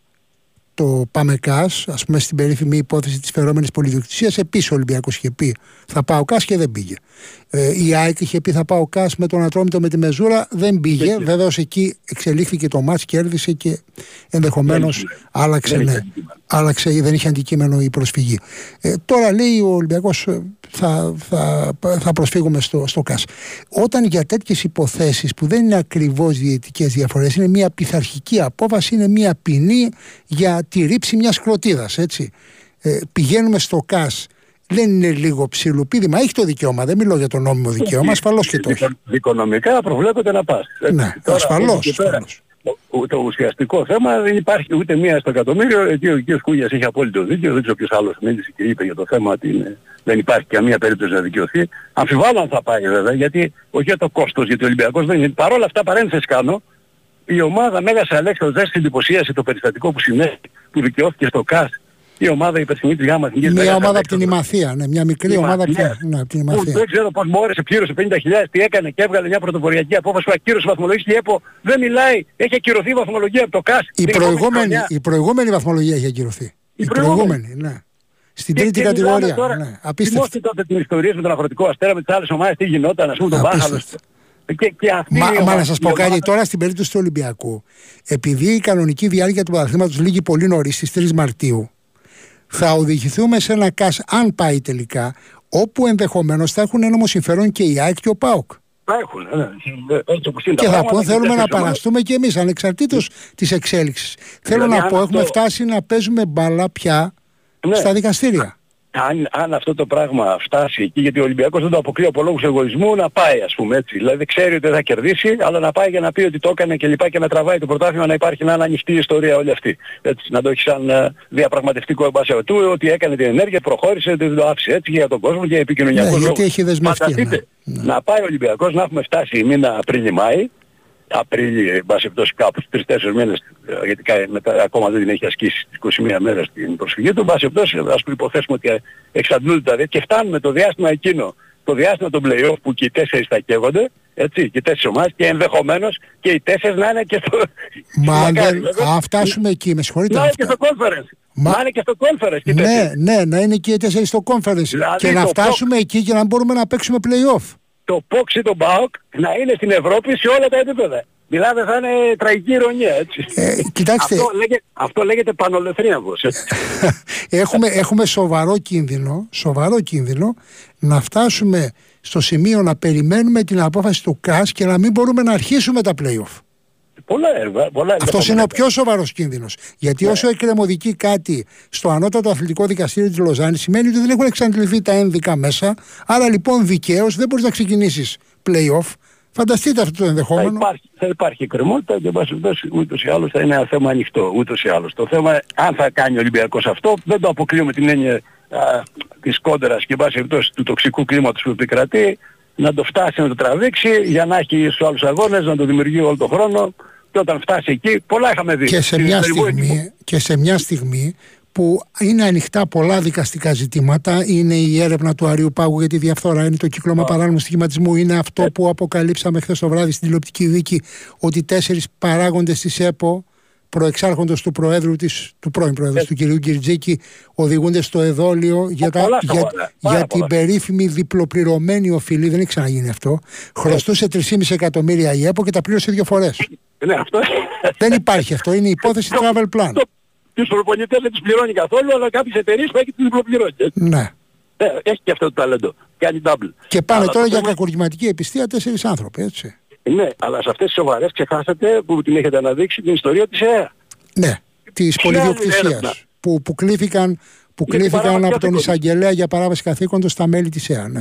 S1: το Πάμε Κάς, ας πούμε στην περίφημη υπόθεση της φερόμενης πολυδιοκτησίας, επίσης ο Ολυμπιακός είχε πει θα πάω Κάς και δεν πήγε. Ε, η ΑΕΚ είχε πει θα πάω Κάς με τον Ατρόμητο με τη Μεζούρα, δεν πήγε. Βέβαια εκεί εξελίχθηκε το μάτς, κέρδισε και ενδεχομένως άλλαξε, ναι, άλλαξε, δεν είχε αντικείμενο η προσφυγή. Ε, τώρα λέει ο Ολυμπιακός ε, θα, θα, θα προσφύγουμε στο, στο ΚΑΣ. Όταν για τέτοιες υποθέσεις που δεν είναι ακριβώς διαιτητικέ διαφορές, είναι μια πειθαρχική απόφαση, είναι μια ποινή για τη ρήψη μιας κροτίδας. Ε, πηγαίνουμε στο ΚΑΣ δεν είναι λίγο ψιλοπίδημα. Έχει το δικαίωμα, δεν μιλώ για το νόμιμο δικαίωμα, ασφαλώς και το έχει.
S2: Δικονομικά προβλέπεται να πας.
S1: Ναι, ασφαλώς.
S2: Το ουσιαστικό θέμα δεν υπάρχει ούτε μία στο εκατομμύριο. Εκεί ο κ. Κούγιας έχει απόλυτο δίκιο. Δεν ξέρω ποιος άλλος μίλησε και είπε για το θέμα ότι είναι, δεν υπάρχει καμία περίπτωση να δικαιωθεί. Αμφιβάλλω αν θα πάει βέβαια, γιατί όχι για το κόστος, γιατί ο Ολυμπιακός δεν είναι. Παρ' όλα αυτά παρένθεση κάνω, η ομάδα Μέγας Αλέξανδρος δεν στην εντυπωσίασε το περιστατικό που συνέβη, που δικαιώθηκε στο ΚΑΣ η ομάδα υπερσυνή της ΓΑΜΑ
S1: Εθνικής Μια ομάδα από την Ημαθία, ναι, μια μικρή ομάδα από ναι, την Ημαθία.
S2: Δεν ξέρω πώς μπόρεσε, πλήρωσε 50.000, τι έκανε και έβγαλε μια πρωτοποριακή απόφαση που ακύρωσε βαθμολογία και η ΕΠΟ δεν μιλάει, έχει ακυρωθεί η βαθμολογία από το ΚΑΣ.
S1: Η προηγούμενη, η προηγούμενη βαθμολογία έχει ακυρωθεί. Η, η προηγούμενη, ναι. Στην και, τρίτη κατηγορία. Τώρα, ναι,
S2: απίστευτο. τότε την ιστορία με τον αγροτικό αστέρα, με τις άλλες ομάδες, τι γινόταν, ας πούμε, τον Μπάχαλο.
S1: Και, και αυτή μα, μα να σας πω κάτι τώρα στην περίπτωση του Ολυμπιακού. Επειδή η κανονική διάρκεια του πρωταθλήματο λήγει πολύ νωρίς στις 3 Μαρτίου, θα οδηγηθούμε σε ένα ΚΑΣ, αν πάει τελικά, όπου ενδεχομένως θα έχουν ένομο συμφέρον και η ΑΕΚ και ο ΠΑΟΚ.
S2: Θα έχουν, ναι. Έτσι
S1: και θα πω θέλουμε να παραστούμε και εμείς ανεξαρτήτως της εξέλιξης. Θέλω δηλαδή, να πω έχουμε φτάσει να παίζουμε μπαλά πια ναι. στα δικαστήρια
S2: αν, αν αυτό το πράγμα φτάσει εκεί, γιατί ο Ολυμπιακός δεν το αποκλεί από λόγους εγωισμού, να πάει ας πούμε έτσι. Δηλαδή ξέρει ότι δεν θα κερδίσει, αλλά να πάει για να πει ότι το έκανε και λοιπά και να τραβάει το πρωτάθλημα να υπάρχει να είναι ανοιχτή η ιστορία όλη αυτή. Έτσι, να το έχει σαν uh, διαπραγματευτικό εμπάσιο του, ότι έκανε την ενέργεια, προχώρησε, δεν το άφησε έτσι για τον κόσμο, για επικοινωνιακό
S1: ναι, γιατί έχει δεσμευτεί. Ναι.
S2: ναι. Να πάει ο Ολυμπιακός να έχουμε φτάσει μήνα Απρίλη-Μάη, Απρίλη, εν πάση περιπτώσει κάπου στους 3-4 μήνες, ε, γιατί μετά, ακόμα δεν την έχει ασκήσει στις 21 μέρες την προσφυγή του, εν πάση περιπτώσει ας υποθέσουμε ότι εξαντλούνται τα και φτάνουμε το διάστημα εκείνο, το διάστημα των play-off που και οι τέσσερις θα καίγονται, έτσι, και οι τέσσερις ομάδες και ενδεχομένως και οι τέσσερις να είναι και στο...
S1: Μα δεν, αν φτάσουμε εκεί, με συγχωρείτε.
S2: Να είναι και στο conference. Μα... Να είναι και στο conference. Και
S1: ναι, ναι, να είναι και οι τέσσερις στο conference. Δηλαδή και να φτάσουμε εκεί και να μπορούμε να παίξουμε play-off
S2: το Πόξ ή το Μπάουκ να είναι στην Ευρώπη σε όλα τα επίπεδα. Μιλάμε θα είναι τραγική ηρωνία έτσι.
S1: Ε, κοιτάξτε.
S2: Αυτό λέγεται, αυτό λέγεται πανολεθρίαμβος.
S1: έχουμε, έχουμε σοβαρό κίνδυνο, σοβαρό κίνδυνο να φτάσουμε στο σημείο να περιμένουμε την απόφαση του ΚΑΣ και να μην μπορούμε να αρχίσουμε τα play-off.
S2: Πολλά έργα. Πολλά
S1: Αυτός είναι ο πιο σοβαρός κίνδυνος. Γιατί ναι. όσο εκκρεμωδικεί κάτι στο ανώτατο αθλητικό δικαστήριο της Λοζάνης, σημαίνει ότι δεν έχουν εξαντληθεί τα ένδικα μέσα. Άρα λοιπόν δικαίως δεν μπορείς να ξεκινήσεις playoff. Φανταστείτε αυτό το
S2: Θα
S1: ενδεχόμενο.
S2: υπάρχει, θα υπάρχει κρεμότητα και εν πάση περιπτώσει ούτως ή άλλως θα είναι ένα θέμα ανοιχτό. Ούτως ή άλλως. Το θέμα αν θα κάνει ο Ολυμπιακός αυτό δεν το αποκλείω με την έννοια α, της κόντρας και εν πάση περιπτώσει του τοξικού κλίματος που επικρατεί να το φτάσει να το τραβήξει για να έχει στους άλλους αγώνες, να το δημιουργεί όλο τον χρόνο και όταν φτάσει εκεί, πολλά είχαμε δει.
S1: Και σε,
S2: Στην
S1: μια
S2: ιστορική-
S1: στιγμή, και σε μια στιγμή που είναι ανοιχτά πολλά δικαστικά ζητήματα. Είναι η έρευνα του Αριού Πάγου για τη διαφθορά, είναι το κύκλωμα παράνομου στοιχηματισμού, είναι αυτό που αποκαλύψαμε χθες το βράδυ στην τηλεοπτική δίκη ότι τέσσερις παράγοντες της ΕΠΟ προεξάρχοντος του Προέδρου της, του πρώην Προέδρου του κ. Κυρτζίκη οδηγούνται στο εδόλιο για, τα,
S2: πολλά
S1: για,
S2: σοβαρά, πάρα
S1: για την
S2: πολλά.
S1: περίφημη διπλοπληρωμένη οφειλή. Δεν έχει ξαναγίνει αυτό. Χρωστούσε 3,5 εκατομμύρια η ΕΠΟ και τα πλήρωσε δύο φορές.
S2: Ναι, αυτό.
S1: Δεν υπάρχει αυτό. Είναι η υπόθεση travel plan.
S2: Τους προπονητές δεν τους πληρώνει καθόλου, αλλά κάποιες εταιρείες που έχει τους διπλοπληρώνει.
S1: Ναι.
S2: Ε, έχει και αυτό το ταλέντο. Κάνει double.
S1: Και πάνε
S2: Αλλά
S1: τώρα
S2: το
S1: για
S2: θέμα-
S1: κακουργηματική επιστία τέσσερις άνθρωποι, έτσι.
S2: Ναι, αλλά σε αυτές τις σοβαρές ξεχάσατε που την έχετε αναδείξει την ιστορία της ΕΕ.
S1: Ναι, της
S2: Ποια είναι η
S1: πολιδιοκτησία.
S2: έρευνα;
S1: Που, που κλήθηκαν, που
S2: Για την
S1: κλήθηκαν
S2: παράβαση
S1: από τον
S2: καθήκοντος.
S1: εισαγγελέα για παράβαση καθήκοντος στα μέλη της ΕΑ. Ναι.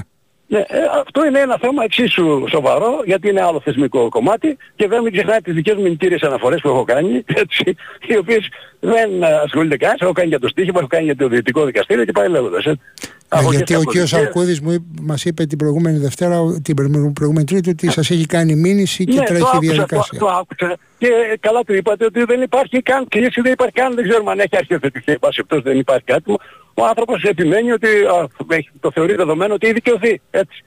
S2: Ναι, ε, αυτό είναι ένα θέμα εξίσου σοβαρό, γιατί είναι άλλο θεσμικό κομμάτι και βέβαια μην ξεχνάτε τις δικές μου μηνυτήριες αναφορές που έχω κάνει, έτσι, οι οποίες δεν ε, ασχολείται κανένας, έχω κάνει για το στίχημα, έχω κάνει για το διοικητικό δικαστήριο και πάει λέγοντας. Ε.
S1: Ναι,
S2: Από
S1: γιατί
S2: και
S1: ο
S2: στα
S1: κ.
S2: πολιτεία.
S1: Σαρκούδη μας είπε την προηγούμενη Δευτέρα, ο- την προηγούμενη- προηγούμενη Τρίτη, ότι σας έχει κάνει μήνυση και
S2: ναι, το
S1: τρέχει
S2: άκουσα, το,
S1: διαδικασία.
S2: το άκουσα και καλά του είπατε ότι δεν υπάρχει καν κλίση, δεν υπάρχει καν, δεν ξέρουμε αν έχει αρχιοθετηθεί, εν πάση περιπτώσει δεν υπάρχει κάτι. Ο άνθρωπος επιμένει ότι α, έχει- το θεωρεί δεδομένο ότι έχει δικαιωθεί. Έτσι.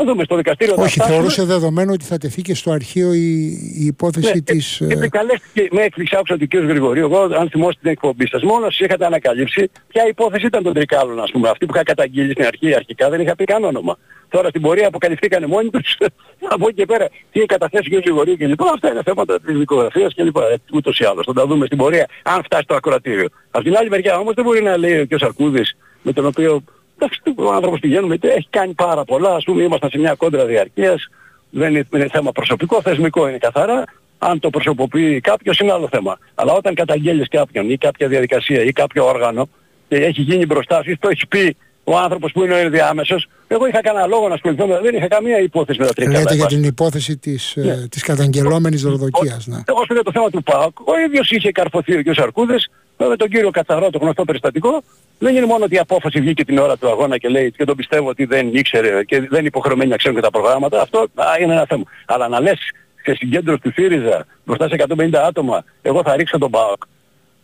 S2: Να δούμε στο δικαστήριο. θα
S1: Όχι,
S2: φτάσουμε.
S1: θεωρούσε δεδομένο ότι θα τεθεί και στο αρχείο η, η υπόθεση
S2: Ναι,
S1: της...
S2: ε,
S1: ε,
S2: Επικαλέστηκε με έκπληξη άκουσα ότι ο κ. Γρηγορίου, εγώ αν θυμόσαστε την εκπομπή σας, μόνο εσείς είχατε ανακαλύψει ποια υπόθεση ήταν των τρικάλων, ας πούμε. Αυτή που είχα καταγγείλει στην αρχή, αρχικά δεν είχα πει καν όνομα. Τώρα στην πορεία αποκαλυφθήκανε μόνοι τους. Από εκεί και πέρα, τι έχει καταθέσει ο κ. Γρηγορίου και λοιπά. Αυτά είναι θέματα της δικογραφίας και λοιπά. Ε, ούτως ή άλλως. Θα τα δούμε στην πορεία, αν φτάσει το ακροατήριο. Από την άλλη μεριά όμως δεν μπορεί να λέει ο κ. Σαρκούδης, με τον οποίο εντάξει, ο άνθρωπος πηγαίνουμε, είτε έχει κάνει πάρα πολλά, ας πούμε, ήμασταν σε μια κόντρα διαρκείας, δεν είναι, είναι θέμα προσωπικό, θεσμικό είναι καθαρά. Αν το προσωποποιεί κάποιος είναι άλλο θέμα. Αλλά όταν καταγγέλεις κάποιον ή κάποια διαδικασία ή κάποιο όργανο και έχει γίνει μπροστά σου ή το έχεις πει ο άνθρωπος που είναι ο ενδιάμεσος, εγώ είχα κανένα λόγο να ασχοληθώ, με- δεν είχα καμία υπόθεση με τα τρία
S1: Λέτε για την υπόθεση της, ε,
S2: Ναι.
S1: της καταγγελόμενης δωροδοκίας. Ναι.
S2: Εγώ σου λέω το θέμα του ΠΑΟΚ. Ο ίδιος είχε καρφωθεί ο κ. Σαρκούδης με τον κύριο Κατσαρό, το γνωστό περιστατικό. Δεν είναι μόνο ότι η απόφαση βγήκε την ώρα του αγώνα και λέει και τον πιστεύω ότι δεν ήξερε και δεν είναι υποχρεωμένοι να ξέρουν και τα προγράμματα. Αυτό α, είναι ένα θέμα. Αλλά να λες σε συγκέντρωση του ΣΥΡΙΖΑ μπροστά σε 150 άτομα, εγώ θα ρίξω τον ΠΑΟΚ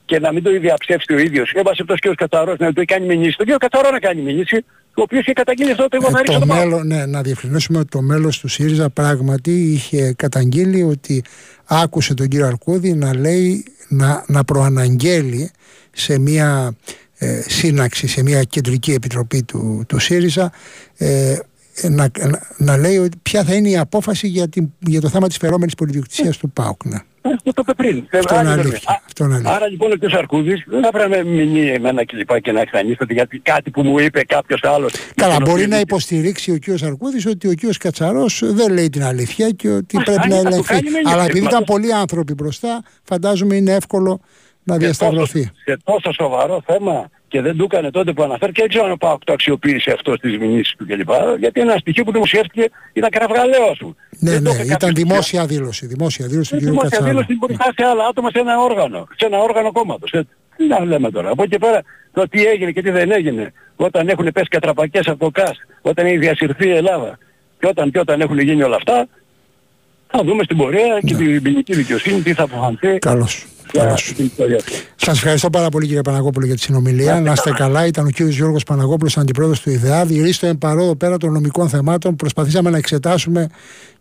S2: και να μην το ίδιο ψεύσει ο ίδιος. Έβασε αυτός και ο Κατσαρός να το κάνει μηνύση. Τον κύριο Κατσαρό να κάνει μηνύση, ο οποίος είχε καταγγείλει αυτό ότι εγώ θα
S1: Ε,
S2: ρίξω
S1: το
S2: τον ΠΑΟΚ.
S1: μέλλον, ναι, να διευκρινίσουμε ότι το μέλος του ΣΥΡΙΖΑ πράγματι είχε καταγγείλει ότι άκουσε τον κύριο Αρκούδη να λέει να, να προαναγγέλει σε μια ε, σύναξη, σε μια κεντρική επιτροπή του, του ΣΥΡΙΖΑ ε, να, να, να λέει ότι ποια θα είναι η απόφαση για, την, για το θέμα της φερόμενης πολιτιοκτησίας του ΠΑΟΚ. Ναι.
S2: Ε, Αυτό το είπε πριν.
S1: Αυτό
S2: Ε,
S1: είναι
S2: άλλη
S1: αλήθεια.
S2: βέβαια.
S1: Αυτό είναι αλήθεια.
S2: Άρα λοιπόν ο κ. Σαρκούδης δεν θα πρέπει να με μηνύει εμένα και λοιπά και να εξανίσταται γιατί κάτι που μου είπε κάποιος άλλος.
S1: Καλά,
S2: με τον
S1: μπορεί
S2: οποίο-
S1: να υποστηρίξει ο κ. Αρκούδης ότι ο κ. Κατσαρός δεν λέει την αλήθεια και ότι
S2: Μα,
S1: πρέπει
S2: αν
S1: να
S2: θα το
S1: ελεγχθεί.
S2: κάνει, δεν
S1: Αλλά
S2: είναι
S1: επειδή
S2: θέμα.
S1: ήταν πολλοί άνθρωποι μπροστά, φαντάζομαι είναι εύκολο να
S2: σε
S1: διασταυρωθεί.
S2: τόσο- Σε τόσο σοβαρό θέμα και δεν του έκανε τότε που αναφέρει και δεν ξέρω αν ο Πάοκ το αξιοποίησε αυτό στις μηνύσεις του κλπ. Γιατί ένα στοιχείο που δημοσιεύτηκε ήταν κραυγαλαίο σου.
S1: Ναι,
S2: Δεν το
S1: ναι,
S2: είπε
S1: ήταν
S2: κάποιος
S1: δημόσια δήλωση. Δημόσια δήλωση του
S2: Ε,
S1: κ.
S2: δημόσια
S1: Κατσαρά.
S2: δήλωση μπροστά σε άλλα άτομα σε ένα όργανο. Σε ένα όργανο κόμματος. Ε, Τι να λέμε τώρα. Από εκεί και πέρα το τι έγινε και τι δεν έγινε. Όταν έχουν πέσει κατραπακές από το ΚΑΣ. Όταν έχει διασυρθεί η Ελλάδα. Και όταν, και όταν έχουν γίνει όλα αυτά. Θα δούμε στην πορεία και την ποινική δικαιοσύνη τι θα αποφανθεί
S1: Καλώς.
S2: Για
S1: Καλώς.
S2: την ιστορία αυτή.
S1: Σας ευχαριστώ πάρα πολύ κύριε Παναγόπουλο για τη συνομιλία. Να είστε καλά. Ήταν ο κύριος Γιώργος Παναγόπουλος, αντιπρόεδρος του ΙΔΕΑ. Διηρίστο εν παρόδο πέρα των νομικών θεμάτων. Προσπαθήσαμε να εξετάσουμε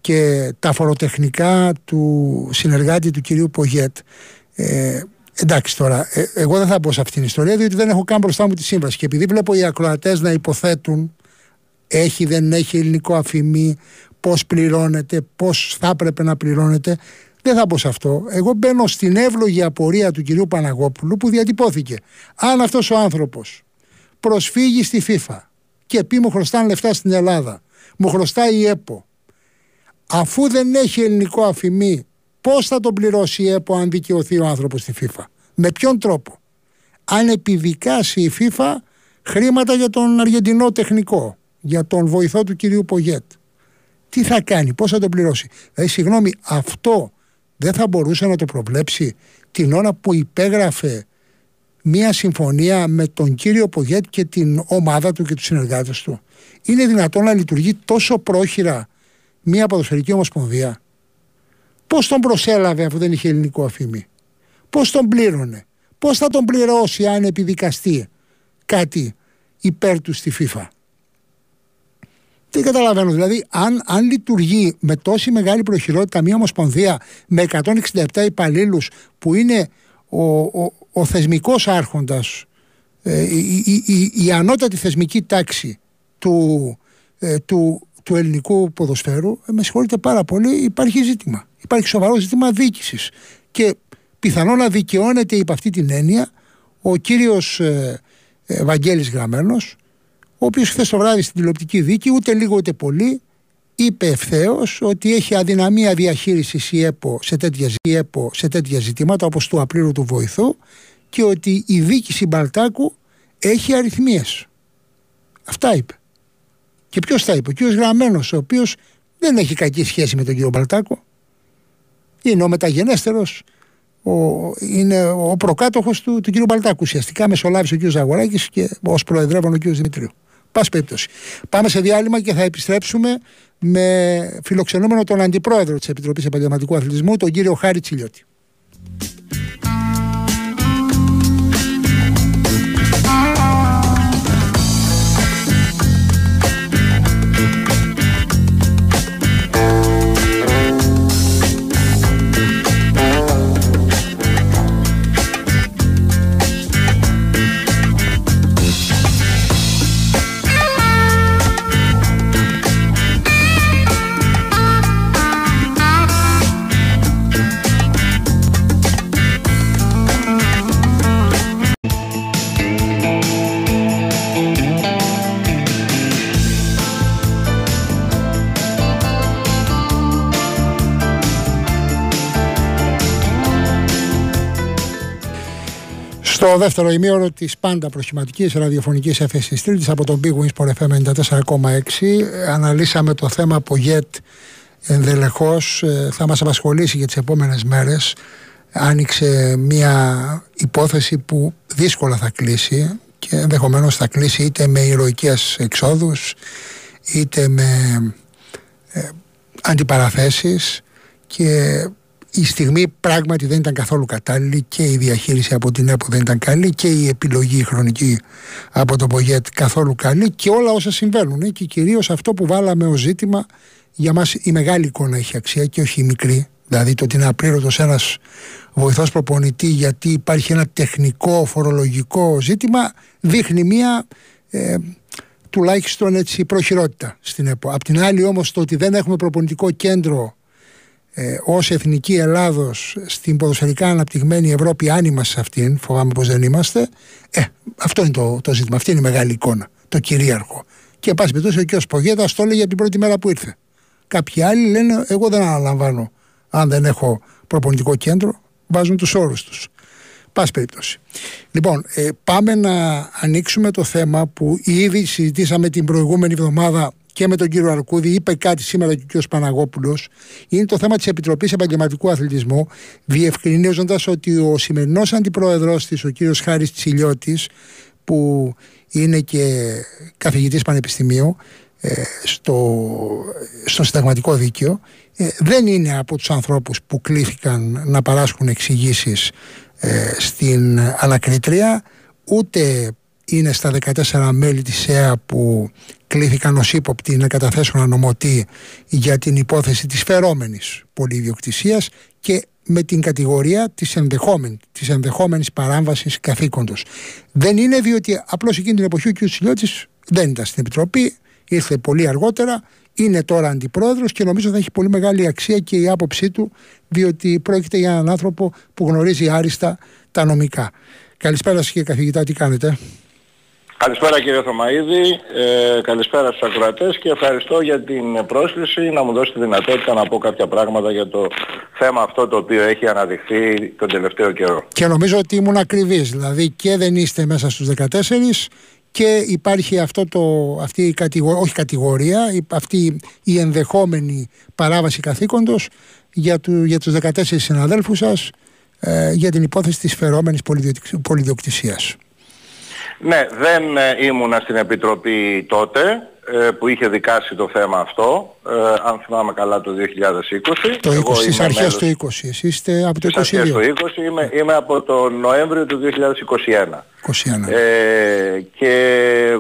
S1: και τα φοροτεχνικά του συνεργάτη του κυρίου Πογέτ. Ε, εντάξει τώρα, ε, εγώ δεν θα μπω σε αυτήν την ιστορία διότι δεν έχω καν μπροστά μου τη σύμβαση. Και επειδή βλέπω οι ακροατές να υποθέτουν έχει δεν έχει ελληνικό αφημί, πώς πληρώνεται, πώς θα έπρεπε να πληρώνεται. Δεν θα πω σε αυτό. Εγώ μπαίνω στην εύλογη απορία του κυρίου Παναγόπουλου που διατυπώθηκε. Αν αυτός ο άνθρωπος προσφύγει στη FIFA και πει μου χρωστάνε λεφτά στην Ελλάδα, μου χρωστάει η ΕΠΟ, αφού δεν έχει ελληνικό αφημί, πώς θα τον πληρώσει η ΕΠΟ αν δικαιωθεί ο άνθρωπος στη FIFA; Με ποιον τρόπο; Αν επιδικάσει η FIFA χρήματα για τον Αργεντινό τεχνικό, για τον βοηθό του κυρίου Πογέτ. τι θα κάνει, πώς θα το πληρώσει; Δηλαδή, συγγνώμη, αυτό δεν θα μπορούσε να το προβλέψει την ώρα που υπέγραφε μία συμφωνία με τον κύριο Πογέτ και την ομάδα του και τους συνεργάτες του. Είναι δυνατόν να λειτουργεί τόσο πρόχειρα μία ποδοσφαιρική ομοσπονδία; Πώς τον προσέλαβε αφού δεν είχε ελληνικό αφήμι; Πώς τον πλήρωνε; Πώς θα τον πληρώσει αν επιδικαστεί κάτι υπέρ του στη FIFA; Δεν καταλαβαίνω. Δηλαδή, αν, αν λειτουργεί με τόση μεγάλη προχειρότητα μια ομοσπονδία με 167 υπαλλήλους που είναι ο, ο, ο θεσμικός άρχοντας, ε, η, η, η, ανώτατη θεσμική τάξη του, ε, του, του ελληνικού ποδοσφαίρου, ε, με συγχωρείτε πάρα πολύ, υπάρχει ζήτημα. Υπάρχει σοβαρό ζήτημα διοίκησης. Και πιθανό να δικαιώνεται υπ' αυτή την έννοια ο κύριος ε, ε, Βαγγέλης Γραμμένος, ο οποίος χθες το βράδυ στην τηλεοπτική δίκη, ούτε λίγο ούτε πολύ, είπε ευθέως ότι έχει αδυναμία διαχείρισης η ΕΠΟ σε τέτοια, η ΕΠΟ σε τέτοια ζητήματα όπως του απλήρου του βοηθού και ότι η δίκηση Μπαλτάκου έχει αριθμίες. Αυτά είπε. Και ποιος τα είπε, ο κύριος Γραμμένος, ο οποίος δεν έχει κακή σχέση με τον κύριο Μπαλτάκο. Είναι ο μεταγενέστερος, ο, είναι ο προκάτοχος του, του κύριου Μπαλτάκου. Ουσιαστικά μεσολάβησε ο κύριος Ζαγοράκης και ως προεδρεύον ο κύριος Δημητρίου. Πάση περίπτωση. Πάμε σε διάλειμμα και θα επιστρέψουμε με φιλοξενούμενο τον Αντιπρόεδρο της Επιτροπής Επαγγελματικού Αθλητισμού, τον κύριο Χάρη Τσιλιώτη. Στο δεύτερο ημίωρο της πάντα προχηματικής ραδιοφωνικής έφεσης Τρίτης από τον Big Wings for FM 94,6 αναλύσαμε το θέμα που ΓΕΤ ενδελεχώς. Ε, θα μας απασχολήσει για τις επόμενες μέρες. Άνοιξε μια υπόθεση που δύσκολα θα κλείσει και ενδεχομένως θα κλείσει είτε με ηρωικές εξόδους είτε με ε, αντιπαραθέσεις. Και η στιγμή πράγματι δεν ήταν καθόλου κατάλληλη και η διαχείριση από την ΕΠΟ δεν ήταν καλή και η επιλογή χρονική από το ΠΟΓΕΤ καθόλου καλή και όλα όσα συμβαίνουν και κυρίως αυτό που βάλαμε ως ζήτημα για μας η μεγάλη εικόνα έχει αξία και όχι η μικρή δηλαδή το ότι είναι απλήρωτος ένας βοηθός προπονητή γιατί υπάρχει ένα τεχνικό φορολογικό ζήτημα δείχνει μια ε, τουλάχιστον έτσι προχειρότητα στην ΕΠΟ. Απ' την άλλη όμως το ότι δεν έχουμε προπονητικό κέντρο ε, ως εθνική Ελλάδος στην ποδοσφαιρικά αναπτυγμένη Ευρώπη αν είμαστε σε αυτήν, φοβάμαι πως δεν είμαστε ε, αυτό είναι το, το ζήτημα, αυτή είναι η μεγάλη εικόνα το κυρίαρχο. Και εν πάση περιπτώσει ο κ. Πογέτας το έλεγε από την πρώτη μέρα που ήρθε. Κάποιοι άλλοι λένε εγώ δεν αναλαμβάνω αν δεν έχω προπονητικό κέντρο βάζουν τους όρους τους. Πάση περιπτώσει. Λοιπόν ε, πάμε να ανοίξουμε το θέμα που ήδη συζητήσαμε την προηγούμενη εβδομάδα και με τον κύριο Αρκούδη, είπε κάτι σήμερα και ο κύριος Παναγόπουλος, είναι το θέμα της Επιτροπής Επαγγελματικού Αθλητισμού, διευκρινίζοντας ότι ο σημερινός αντιπρόεδρος της, ο κύριος Χάρης Τσιλιώτης, που είναι και καθηγητής πανεπιστημίου ε, στο, στο συνταγματικό δίκαιο ε, δεν είναι από τους ανθρώπους που κλήθηκαν να παράσχουν εξηγήσεις ε, στην ανακρίτρια ούτε είναι στα 14 μέλη της ΕΑ που κλήθηκαν ως ύποπτοι να καταθέσουν ανομωτή για την υπόθεση της φερόμενης πολυδιοκτησίας και με την κατηγορία της, ενδεχόμενη, της ενδεχόμενης παράμβασης καθήκοντος. Δεν είναι διότι απλώς εκείνη την εποχή ο κ. Σιλιώτης δεν ήταν στην Επιτροπή, ήρθε πολύ αργότερα, είναι τώρα αντιπρόεδρος και νομίζω θα έχει πολύ μεγάλη αξία και η άποψή του διότι πρόκειται για έναν άνθρωπο που γνωρίζει άριστα τα νομικά. Καλησπέρα σας κύριε καθηγητά, τι κάνετε;
S3: Καλησπέρα κύριε Θωμαίδη, ε, καλησπέρα στους ακροατές και ευχαριστώ για την πρόσκληση να μου δώσει τη δυνατότητα να πω κάποια πράγματα για το θέμα αυτό το οποίο έχει αναδειχθεί τον τελευταίο καιρό.
S1: Και νομίζω ότι ήμουν ακριβής, δηλαδή και δεν είστε μέσα στους 14 και υπάρχει αυτό το, αυτή η κατηγορία, όχι κατηγορία, αυτή η ενδεχόμενη παράβαση καθήκοντος για, του, για τους 14 συναδέλφους σας ε, για την υπόθεση της φερόμενης πολυδιοκτησίας.
S3: Ναι, δεν ε, ήμουνα στην Επιτροπή τότε ε, που είχε δικάσει το θέμα αυτό, ε, αν θυμάμαι καλά το 2020.
S1: Το 20, στις αρχές του 20, εσείς είστε από το 2021. Στις αρχές
S3: του 20, είμαι, είμαι από τον Νοέμβριο του 2021.
S1: 21.
S3: Ε, και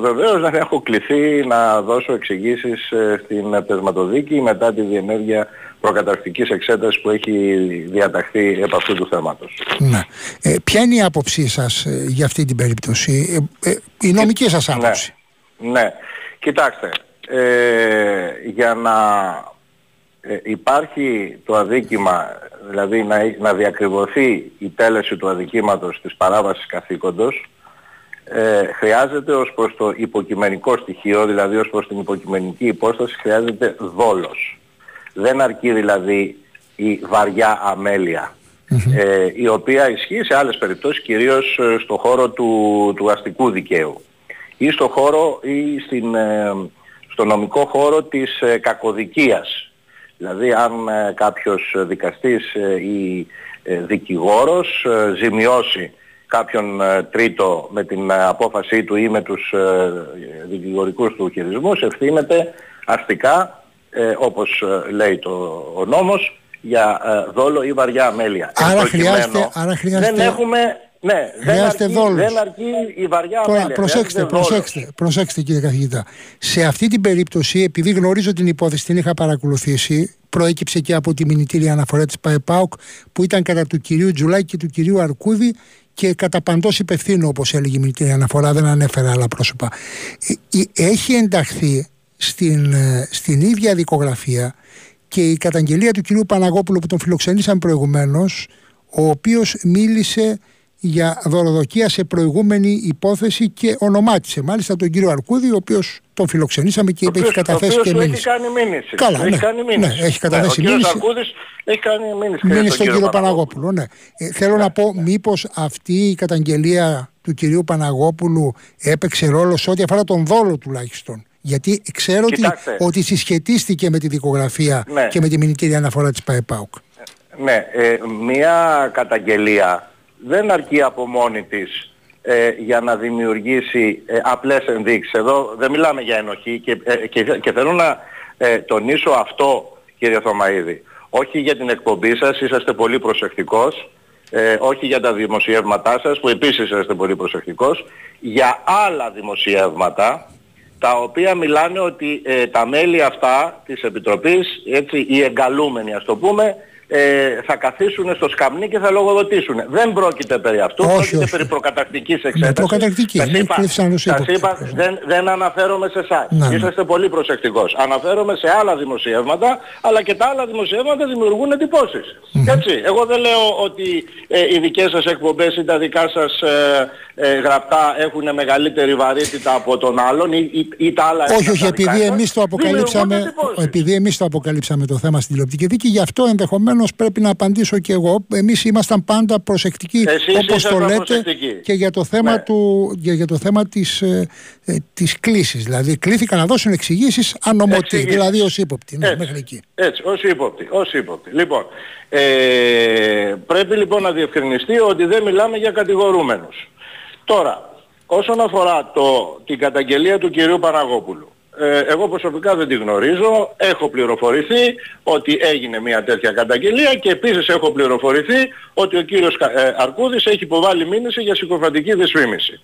S3: βεβαίως δεν έχω κληθεί να δώσω εξηγήσεις στην πεσματοδίκη μετά τη διενέργεια προκαταρκτικής εξέτασης που έχει διαταχθεί επ' αυτού του θέματος.
S1: Ναι. Ε, ποια είναι η άποψή σας για αυτή την περίπτωση, ε, η νομική σας ναι. άποψη.
S3: Ναι. ναι. Κοιτάξτε, ε, για να ε, υπάρχει το αδίκημα, δηλαδή να, να διακριβωθεί η τέλεση του αδικήματος της παράβασης καθήκοντος, ε, χρειάζεται ως προς το υποκειμενικό στοιχείο, δηλαδή ως προς την υποκειμενική υπόσταση, χρειάζεται δόλος. Δεν αρκεί δηλαδή η βαριά ε, η οποία ισχύει σε άλλες περιπτώσεις, κυρίως στο χώρο του, του αστικού δικαίου ή στο χώρο ή στην, ε, στο νομικό χώρο της ε, κακοδικίας. Δηλαδή αν ε, κάποιος δικαστής ή δικηγόρος ζημιώσει κάποιον τρίτο με την απόφασή του ή με τους δικηγορικούς του χειρισμούς ευθύνεται αστικά όπως λέει το, ο νόμος για δόλο ή βαριά αμέλεια.
S1: Άρα χρειάζεται, άρα χρειάζεται...
S3: Δεν έχουμε ναι, δεν αρκεί, δεν αρκεί η βαριά Τώρα,
S1: προσέξτε, προσέξτε, προσέξτε κύριε καθηγητά. Σε αυτή την περίπτωση, επειδή γνωρίζω την υπόθεση, την είχα παρακολουθήσει, προέκυψε και από τη μηνυτήρια αναφορά της ΠαΕΠΑΟΚ που ήταν κατά του κυρίου Τζουλάκη και του κυρίου Αρκούδη και κατά παντός υπευθύνου, όπως έλεγε η μηνυτήρια αναφορά, δεν ανέφερα άλλα πρόσωπα. Ε, ε, έχει ενταχθεί στην, ε, στην ίδια δικογραφία και η καταγγελία του κυρίου Παναγόπουλου που τον φιλοξενήσαν προηγουμένως, ο οποίος μίλησε για δωροδοκία σε προηγούμενη υπόθεση και ονομάτισε μάλιστα τον κύριο Αρκούδη, ο οποίος τον φιλοξενήσαμε και είπε έχει καταθέσει και μήνυση.
S3: Έχει κάνει μήνυση.
S1: Καλά, έχει ναι, κάνει μήνυση. Ναι, έχει καταθέσει
S3: ναι,
S1: μήνυση.
S3: Ο Αρκούδης έχει κάνει μήνυση.
S1: Μήνυση στον κύριο Παναγόπουλο. Ναι. Ε, θέλω να πω, μήπως αυτή η καταγγελία του κυρίου Παναγόπουλου έπαιξε ρόλο σε ό,τι αφορά τον δόλο τουλάχιστον. Γιατί ξέρω ότι, ότι συσχετίστηκε με τη δικογραφία ναι. και με τη μηνυτήρια αναφορά της ΠαΕΠΑΟΚ.
S3: Ναι, ε, μία καταγγελία δεν αρκεί από μόνη της ε, για να δημιουργήσει ε, απλές ενδείξεις. Εδώ δεν μιλάμε για ενοχή και, ε, και, και θέλω να ε, τονίσω αυτό κύριε Θωμαίδη. Όχι για την εκπομπή σας, είσαστε πολύ προσεκτικός. όχι για τα δημοσιεύματά σας που επίσης είσαστε πολύ προσεκτικός. Για άλλα δημοσιεύματα τα οποία μιλάνε ότι τα μέλη αυτά της Επιτροπής, έτσι, οι εγκαλούμενοι ας το πούμε, ε, θα καθίσουν στο σκαμνί και θα λογοδοτήσουν. Δεν πρόκειται περί αυτού, όχι, πρόκειται όχι. περί προκατακτικής ναι, εξέτασης.
S1: Ναι, προκατακτική,
S3: σας είπα, σας είπα δεν, δεν αναφέρομαι σε εσάς. Ναι, Είσαστε πολύ προσεκτικός. Αναφέρομαι σε άλλα δημοσιεύματα, αλλά και τα άλλα δημοσιεύματα δημιουργούν εντυπώσεις. Έτσι, εγώ δεν λέω ότι ε, οι δικές σας εκπομπές ή τα δικά σας ε, ε, γραπτά έχουν μεγαλύτερη βαρύτητα από τον άλλον ή, ή, ή τα άλλα
S1: Όχι, όχι, επειδή εμείς, το αποκαλύψαμε, επειδή εμείς το αποκαλύψαμε το θέμα στην τηλεοπτική δίκη, γι' αυτό ενδεχομένως πρέπει να απαντήσω και εγώ. Εμείς ήμασταν πάντα προσεκτικοί, Εσείς όπως το λέτε, προσεκτικοί. και για το θέμα, ναι. του, για, για το θέμα της, ε, ε, της κλήσης. Δηλαδή, κλήθηκαν να δώσουν εξηγήσεις ανομωτή, δηλαδή ως ύποπτη. Ναι,
S3: έτσι,
S1: μέχρι εκεί.
S3: έτσι, ως ύποπτη, ως ύποπτη. Λοιπόν, ε, πρέπει λοιπόν να διευκρινιστεί ότι δεν μιλάμε για κατηγορούμενους. Τώρα, όσον αφορά το, την καταγγελία του κυρίου Παναγόπουλου, ε, εγώ προσωπικά δεν τη γνωρίζω, έχω πληροφορηθεί ότι έγινε μια τέτοια καταγγελία και επίσης έχω πληροφορηθεί ότι ο κύριος ε, Αρκούδης έχει υποβάλει μήνυση για συκοφαντική δυσφήμιση.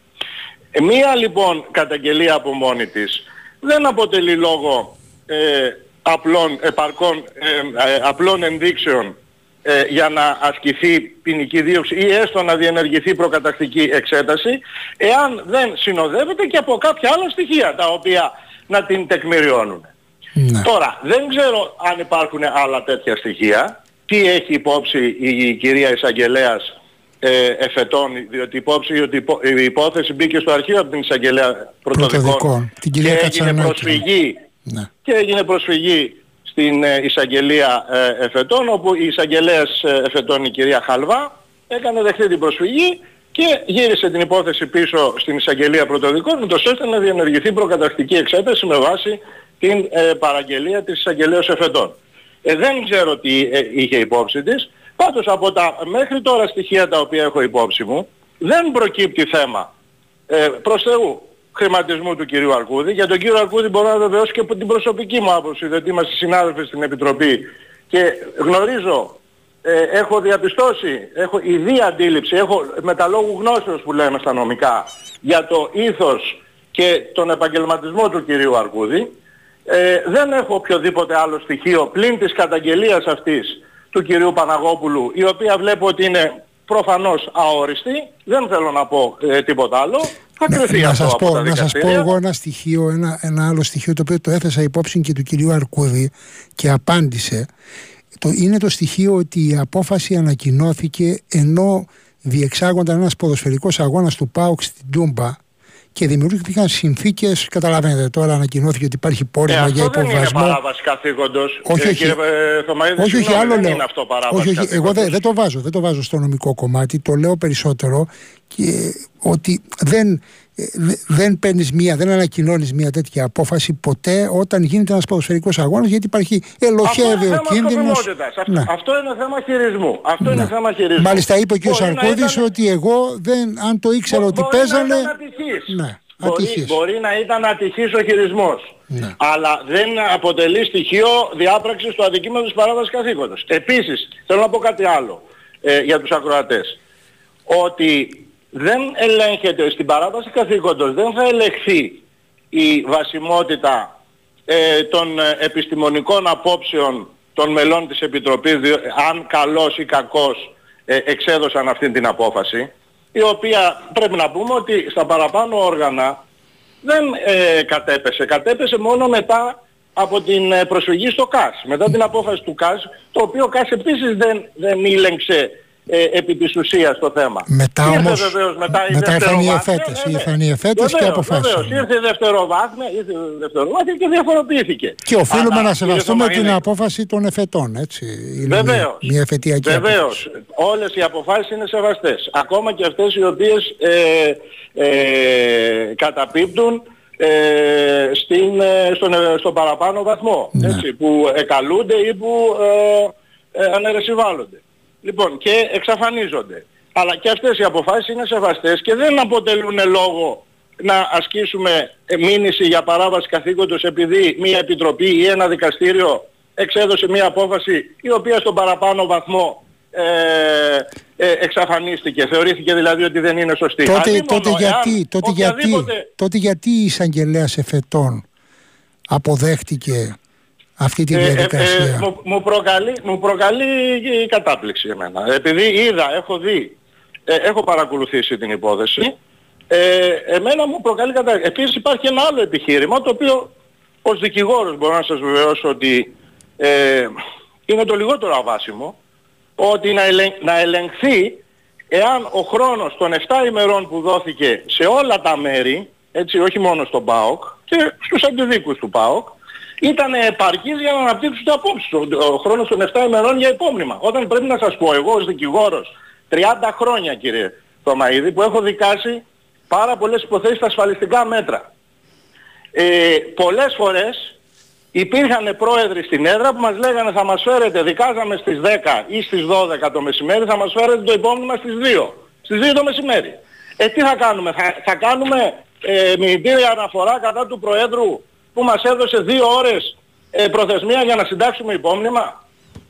S3: Ε, μία λοιπόν καταγγελία από μόνη της δεν αποτελεί λόγο ε, απλών, επαρκών, απλών ενδείξεων ε, για να ασκηθεί ποινική δίωξη ή έστω να διενεργηθεί προκατακτική εξέταση εάν δεν συνοδεύεται και από κάποια άλλα στοιχεία τα οποία να την τεκμηριώνουν. Ναι. Τώρα, δεν ξέρω αν υπάρχουν άλλα τέτοια στοιχεία. Τι έχει υπόψη η κυρία Εισαγγελέας ε, εφετών, διότι υπόψη ότι η υπόθεση μπήκε στο αρχείο από την Εισαγγελέα Πρωτοδικών, και έγινε προσφυγή, ναι. και έγινε προσφυγή στην ε, εισαγγελία ε, εφετών, όπου η εισαγγελέας ε, εφετών η κυρία Χαλβά έκανε δεχτεί την προσφυγή και γύρισε την υπόθεση πίσω στην εισαγγελία πρωτοδικών ούτως ώστε να διενεργηθεί προκαταρκτική εξέταση με βάση την ε, παραγγελία της εισαγγελίας εφετών. Ε, δεν ξέρω τι ε, είχε υπόψη της. Πάντως από τα μέχρι τώρα στοιχεία τα οποία έχω υπόψη μου δεν προκύπτει θέμα ε, προς Θεού χρηματισμού του κυρίου Αρκούδη. Για τον κύριο Αρκούδη μπορώ να βεβαιώσω και από την προσωπική μου άποψη, διότι είμαστε συνάδελφοι στην Επιτροπή και γνωρίζω, ε, έχω διαπιστώσει, έχω ιδία αντίληψη, έχω μεταλόγου γνώσεως που λέμε στα νομικά για το ήθος και τον επαγγελματισμό του κυρίου Αρκούδη. Ε, δεν έχω οποιοδήποτε άλλο στοιχείο πλην της καταγγελίας αυτής του κυρίου Παναγόπουλου, η οποία βλέπω ότι είναι προφανώς αόριστη, δεν θέλω να πω ε, τίποτα άλλο. Θα κρυθεί
S1: να,
S3: αυτό
S1: σας
S3: από
S1: πω,
S3: τα
S1: να σας πω
S3: δικαστήρια.
S1: εγώ ένα στοιχείο, ένα, ένα άλλο στοιχείο το οποίο το έθεσα υπόψη και του κυρίου Αρκούδη και απάντησε. Το, είναι το στοιχείο ότι η απόφαση ανακοινώθηκε ενώ διεξάγονταν ένας ποδοσφαιρικός αγώνας του ΠΑΟΚ στην Τούμπα και δημιουργήθηκαν συνθήκες, καταλαβαίνετε τώρα ανακοινώθηκε ότι υπάρχει
S3: Ε,
S1: πόρισμα για
S3: αυτό δεν είναι
S1: υποβασμό.
S3: παράβαση καθήκοντος.
S1: Όχι,
S3: Ε,
S1: όχι.
S3: Κύριε ε, Θωμαίδη,
S1: Όχι, όχι,
S3: συγγνώμη,
S1: άλλο
S3: δεν
S1: λέω.
S3: είναι αυτό παράβαση
S1: όχι, όχι, εγώ
S3: καθήκοντος.
S1: δεν, δεν το βάζω, δεν το βάζω στο νομικό κομμάτι, το λέω περισσότερο και ότι δεν, ε, δε- δεν παίρνεις μία, δεν ανακοινώνεις μία τέτοια απόφαση ποτέ όταν γίνεται ένας ποδοσφαιρικός αγώνας γιατί υπάρχει
S3: Αυτό
S1: ελοχεύει
S3: είναι
S1: ο
S3: θέμα
S1: κίνδυνος.
S3: σκοπιμότητας. Αυτό, αυτό είναι θέμα χειρισμού. Αυτό είναι
S1: Ναι.
S3: θέμα χειρισμού.
S1: Μάλιστα είπε ο κ.
S3: Μπορεί να
S1: Σαρκώδης
S3: ήταν-
S1: ότι εγώ δεν, αν το ήξερα
S3: Μπο-
S1: ότι
S3: μπορεί
S1: παίζανε.
S3: Να ήταν ατυχής.
S1: Ναι,
S3: μπορεί,
S1: ατυχής.
S3: μπορεί να ήταν ατυχής ο χειρισμός.
S1: Ναι.
S3: Αλλά δεν αποτελεί στοιχείο διάπραξης του αδικήματος της παράβασης καθήκοντος. Επίσης, θέλω να πω κάτι άλλο ε, για τους ακροατές. Ότι δεν ελέγχεται στην παράβαση καθήκοντος, δεν θα ελεγχθεί η βασιμότητα ε, των ε, επιστημονικών απόψεων των μελών της Επιτροπής, διο- αν καλός ή κακός ε, εξέδωσαν αυτή την απόφαση, η οποία πρέπει να πούμε ότι στα παραπάνω όργανα δεν ε, κατέπεσε. Κατέπεσε μόνο μετά από την ε, προσφυγή στο ΚΑΣ. Μετά την απόφαση του ΚΑΣ, το οποίο ΚΑΣ επίσης δεν, δεν ήλεγξε ε, επί της ουσίας το θέμα.
S1: Μετά
S3: Ήρθε
S1: όμως-
S3: βεβαίως μετά η
S1: μετά ήρθαν οι
S3: δευτεροβάθμια,
S1: εφέτες,
S3: ναι, ναι.
S1: ήρθαν οι εφέτες και
S3: Βεβαίως,
S1: αποφάσισαν.
S3: βεβαίως. Ήρθε η δευτεροβάθμια, ήρθε η δευτεροβάθμια και διαφοροποιήθηκε.
S1: Και οφείλουμε
S3: Αλλά,
S1: να
S3: κύριε
S1: σεβαστούμε την
S3: Θωμαίδη,
S1: απόφαση των εφετών, έτσι. Είναι μια,
S3: Βεβαίως.
S1: μια εφετειακή απόφαση.
S3: Βεβαίως. Όλες οι αποφάσεις είναι σεβαστές. Ακόμα και αυτές οι οποίες ε, ε, καταπίπτουν ε, στην, ε, στον, ε, στον παραπάνω βαθμό.
S1: Ναι.
S3: Έτσι, που εκαλούνται ή που ε, ε, αναιρεσιβάλλονται. Λοιπόν, και εξαφανίζονται. Αλλά και αυτές οι αποφάσεις είναι σεβαστές και δεν αποτελούν λόγο να ασκήσουμε ε, μήνυση για παράβαση καθήκοντος επειδή μια επιτροπή ή ένα δικαστήριο εξέδωσε μια απόφαση η οποία στον παραπάνω βαθμό ε, ε, εξαφανίστηκε. Θεωρήθηκε δηλαδή ότι δεν είναι σωστή.
S1: Τότε,
S3: Αντί
S1: τότε,
S3: μόνο
S1: γιατί,
S3: εάν
S1: τότε, γιατί,
S3: οποιαδήποτε-
S1: τότε γιατί η εισαγγελέα εφετών αποδέχτηκε αυτή τη
S3: Ε, ε, ε,
S1: διαδικασία.
S3: μου, μου προκαλεί, μου προκαλεί η κατάπληξη εμένα. Επειδή είδα, έχω δει, ε, έχω παρακολουθήσει την υπόθεση, ε, εμένα μου προκαλεί κατάπληξη. Επίσης υπάρχει ένα άλλο επιχείρημα το οποίο ως δικηγόρος μπορώ να σας βεβαιώσω ότι ε, είναι το λιγότερο αβάσιμο, ότι να, ελεγ, να ελεγχθεί εάν ο χρόνος των 7 ημερών που δόθηκε σε όλα τα μέρη, έτσι όχι μόνο στον ΠΑΟΚ και στους αντιδίκους του ΠΑΟΚ, ήταν επαρκής για να αναπτύξουν τα απόψεις. Ο, ο χρόνος των 7 ημερών για υπόμνημα. Όταν πρέπει να σας πω εγώ ως δικηγόρος 30 χρόνια κύριε Θωμαίδη που έχω δικάσει πάρα πολλές υποθέσεις στα ασφαλιστικά μέτρα. Ε, πολλές φορές υπήρχαν πρόεδροι στην έδρα που μας λέγανε θα μας φέρετε, δικάζαμε στις 10 ή στις 12 το μεσημέρι, θα μας φέρετε το υπόμνημα στις 2. Στις 2 το μεσημέρι. Ε, τι θα κάνουμε, θα, θα κάνουμε ε, μηνυτήρια αναφορά κατά του Προέδρου που μας έδωσε δύο ώρες ε, προθεσμία για να συντάξουμε υπόμνημα,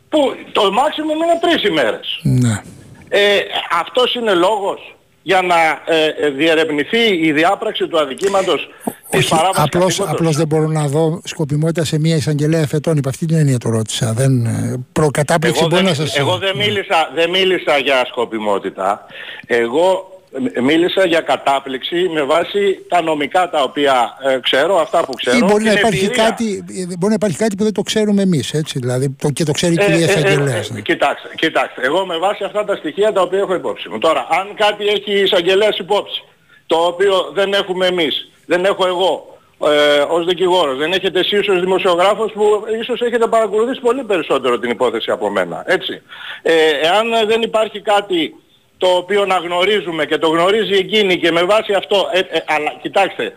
S3: που το μάξιμο είναι τρεις ημέρες.
S1: Ναι.
S3: Ε, αυτός είναι λόγος για να ε, ε, διερευνηθεί η διάπραξη του αδικήματος της
S1: Όχι,
S3: παράβασης
S1: απλώς,
S3: καθήκοντος.
S1: απλώς δεν μπορώ να δω σκοπιμότητα σε μια εισαγγελέα εφετών. Υπ' αυτή την έννοια το ρώτησα. Δεν, ε, προκατάπληξη
S3: Εγώ
S1: μπορεί
S3: δεν,
S1: να σας...
S3: εγώ δεν, μίλησα, δεν μίλησα για σκοπιμότητα. Εγώ ε, μίλησα για κατάπληξη με βάση τα νομικά τα οποία ε, ξέρω, αυτά που ξέρω.
S1: Ή μπορεί να,
S3: την
S1: υπάρχει
S3: εμπειρία.
S1: κάτι, ε, μπορεί να υπάρχει κάτι που δεν το ξέρουμε εμείς, έτσι, δηλαδή, το, και το ξέρει η
S3: Ε,
S1: κυρία
S3: ε, ε,
S1: εισαγγελέας.
S3: ε,
S1: ναι.
S3: κοιτάξτε, κοιτάξτε, εγώ με βάση αυτά τα στοιχεία τα οποία έχω υπόψη μου. Τώρα, αν κάτι έχει η εισαγγελέας υπόψη, το οποίο δεν έχουμε εμείς, δεν έχω εγώ ε, ως δικηγόρος, δεν έχετε εσείς ως δημοσιογράφος που ίσως έχετε παρακολουθήσει πολύ περισσότερο την υπόθεση από μένα, έτσι. Ε, εάν δεν υπάρχει κάτι το οποίο να γνωρίζουμε και το γνωρίζει εκείνη και με βάση αυτό, ε, ε, αλλά κοιτάξτε,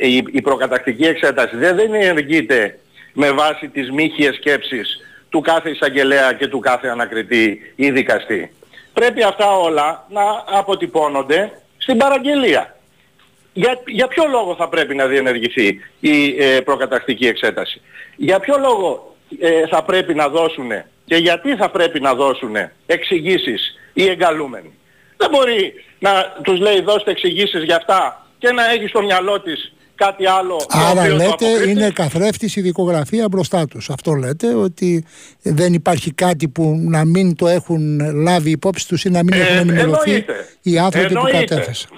S3: η, η προκατακτική εξέταση δεν, δεν ενεργείται με βάση τις μύχιες σκέψεις του κάθε εισαγγελέα και του κάθε ανακριτή ή δικαστή. Πρέπει αυτά όλα να αποτυπώνονται στην παραγγελία. Για, για ποιο λόγο θα πρέπει να διενεργηθεί η ε, προκατακτική εξέταση; Για ποιο λόγο ε, θα πρέπει να δώσουν και γιατί θα πρέπει να δώσουν εξηγήσεις οι εγκαλούμενοι; Δεν μπορεί να τους λέει δώστε εξηγήσεις για αυτά και να έχει στο μυαλό της κάτι άλλο.
S1: Άρα λέτε είναι καθρέφτης η δικογραφία μπροστά τους. Αυτό λέτε ότι δεν υπάρχει κάτι που να μην το έχουν λάβει υπόψη τους ή να μην ε, έχουν ενημερωθεί οι άνθρωποι που κατέθεσαν.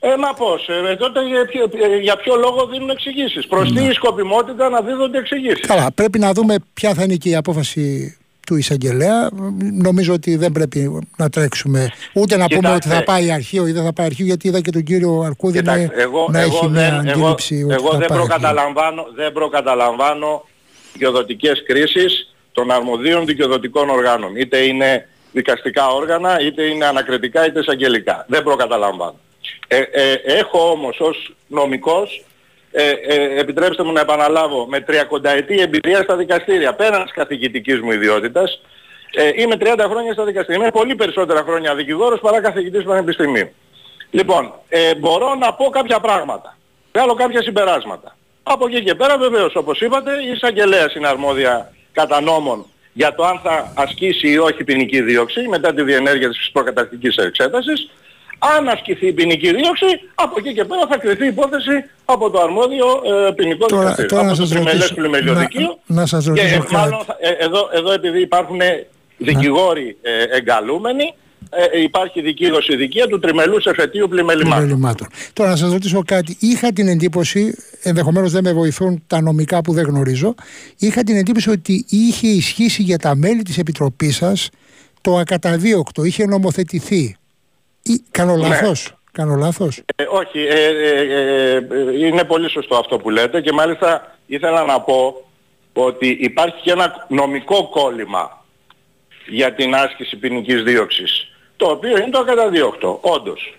S3: Ε, μα πώς, ε, τότε για ποιο, για ποιο λόγο δίνουν εξηγήσεις. Προς ναι. τι σκοπιμότητα να δίδονται εξηγήσεις.
S1: Καλά, πρέπει να δούμε ποια θα είναι και η απόφαση του εισαγγελέα. Νομίζω ότι δεν πρέπει να τρέξουμε ούτε να πούμε ότι θα πάει αρχείο ή δεν θα πάει αρχείο, γιατί είδα και τον κύριο Αρκούδη να,
S3: εγώ,
S1: να
S3: εγώ
S1: έχει μια αντίληψη.
S3: Εγώ, εγώ δεν, προκαταλαμβάνω, δεν προκαταλαμβάνω δικαιοδοτικές κρίσεις των αρμοδίων δικαιοδοτικών οργάνων. Είτε είναι δικαστικά όργανα, είτε είναι ανακριτικά, είτε εισαγγελικά. Δεν προκαταλαμβάνω. Ε, ε, έχω όμως ως νομικός ε, ε, επιτρέψτε μου να επαναλάβω, με 30 ετή εμπειρία στα δικαστήρια, πέραν της καθηγητικής μου ιδιότητας, ε, είμαι 30 χρόνια στα δικαστήρια. Είμαι πολύ περισσότερα χρόνια δικηγόρος παρά καθηγητής πανεπιστημίου. Λοιπόν, ε, μπορώ να πω κάποια πράγματα. Βγάλω κάποια συμπεράσματα. Από εκεί και πέρα βεβαίως, όπως είπατε, η εισαγγελέας είναι αρμόδια κατά νόμων για το αν θα ασκήσει ή όχι ποινική δίωξη μετά τη διενέργεια της προκαταρκτικής εξέτασης. Αν ασκηθεί η ποινική δίωξη, από εκεί και πέρα θα κρυθεί η υπόθεση από το αρμόδιο ε, ποινικό δικαστήριο. από το τριμελές πλημελιωδικείο.
S1: Να, να σας ρωτήσω
S3: και, μάλλον, ε, εδώ, εδώ επειδή υπάρχουν δικηγόροι ε, εγκαλούμενοι, ε, υπάρχει δικήγωση δικαία του τριμελούς εφετείου πλημελημάτων.
S1: Τώρα να σας ρωτήσω κάτι. Είχα την εντύπωση, ενδεχομένως δεν με βοηθούν τα νομικά που δεν γνωρίζω, είχα την εντύπωση ότι είχε ισχύσει για τα μέλη της Επιτροπής σας το ακαταδίωκτο, είχε νομοθετηθεί. Ή, κάνω ναι. λάθος; Κάνω λάθος;
S3: Ε, όχι, ε, ε, ε, είναι πολύ σωστό αυτό που λέτε και μάλιστα ήθελα να πω ότι υπάρχει και ένα νομικό κόλλημα για την άσκηση ποινικής δίωξης, το οποίο είναι το ακαταδίωκτο, όντως.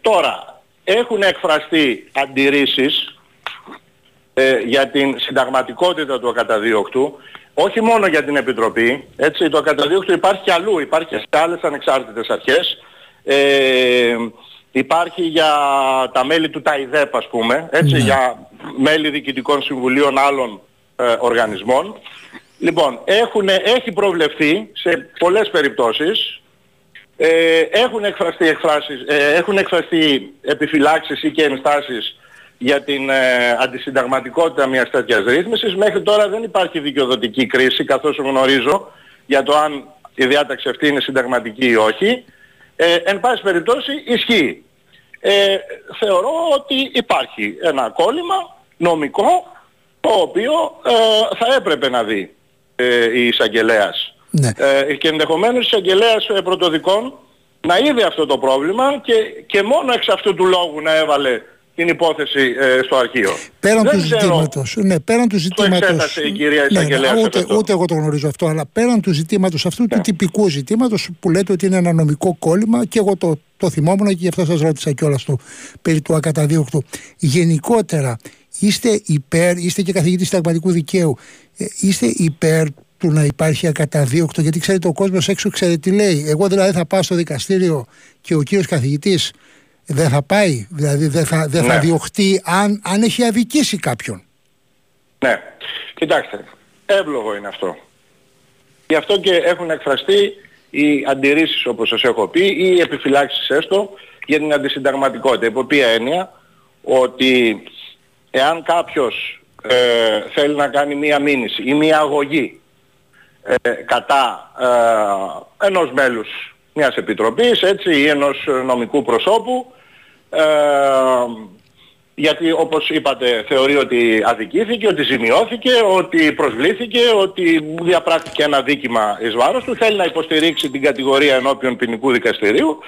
S3: τώρα, έχουν εκφραστεί αντιρρήσεις για την συνταγματικότητα του ακαταδίωκτου, όχι μόνο για την Επιτροπή, έτσι, το ακαταδίωκτο υπάρχει αλλού, υπάρχει σε άλλες ανεξάρτητες αρχές, ε, υπάρχει για τα μέλη του ΤΑΙΔΕΠ ας πούμε, έτσι, ναι. για μέλη διοικητικών συμβουλίων άλλων ε, οργανισμών. Λοιπόν, έχουν, έχει προβλεφθεί σε πολλές περιπτώσεις, ε, έχουν, εκφραστεί εκφράσεις, ε, έχουν εκφραστεί επιφυλάξεις ή και ενστάσεις για την ε, αντισυνταγματικότητα μιας τέτοιας ρύθμισης. Μέχρι τώρα δεν υπάρχει δικαιοδοτική κρίση, καθώς γνωρίζω, για το αν η διάταξη αυτή είναι συνταγματική ή όχι. Ε, εν πάση περιπτώσει ισχύει. Ε, θεωρώ ότι υπάρχει ένα κόλλημα νομικό το οποίο ε, θα έπρεπε να δει ε, η εισαγγελέας. Ναι. Ε, και ενδεχομένως η εισαγγελέας πρωτοδικών να είδε αυτό το πρόβλημα και, και μόνο εξ αυτού του λόγου να έβαλε την υπόθεση ε, στο αρχείο.
S1: Πέραν του ζητήματος. Ναι, πέραν του ζητήματος.
S3: η κυρία ναι, ναι,
S1: ούτε, ούτε εγώ το γνωρίζω αυτό, αλλά πέραν του ζητήματος αυτού του ναι. τυπικού ζητήματος που λέτε ότι είναι ένα νομικό κόλλημα και εγώ το, το θυμόμουν και γι' αυτό σας ρώτησα κιόλας το περί του ακαταδίωκτου. Γενικότερα, είστε υπέρ, είστε και καθηγητής συνταγματικού δικαίου, ε, είστε υπέρ του να υπάρχει ακαταδίωκτο, γιατί ξέρετε ο κόσμος έξω ξέρει τι λέει. Εγώ δηλαδή θα πάω στο δικαστήριο και ο κύριος καθηγητής δεν θα πάει, δηλαδή δεν θα, δεν θα ναι. διωχτεί αν, αν έχει αδικήσει κάποιον.
S3: Ναι, κοιτάξτε, εύλογο είναι αυτό. Γι' αυτό και έχουν εκφραστεί οι αντιρρήσεις όπως σας έχω πει ή οι επιφυλάξεις έστω για την αντισυνταγματικότητα. Υπό ποια έννοια ότι εάν κάποιος ε, θέλει να κάνει μία μήνυση ή μία αγωγή ε, κατά ε, ενός μέλους μιας επιτροπής έτσι, ή ενός νομικού προσώπου ε, γιατί όπως είπατε θεωρεί ότι αδικήθηκε, ότι ζημιώθηκε, ότι προσβλήθηκε, ότι διαπράχθηκε ένα δίκημα εις βάρος του, θέλει να υποστηρίξει την κατηγορία ενώπιον ποινικού δικαστηρίου,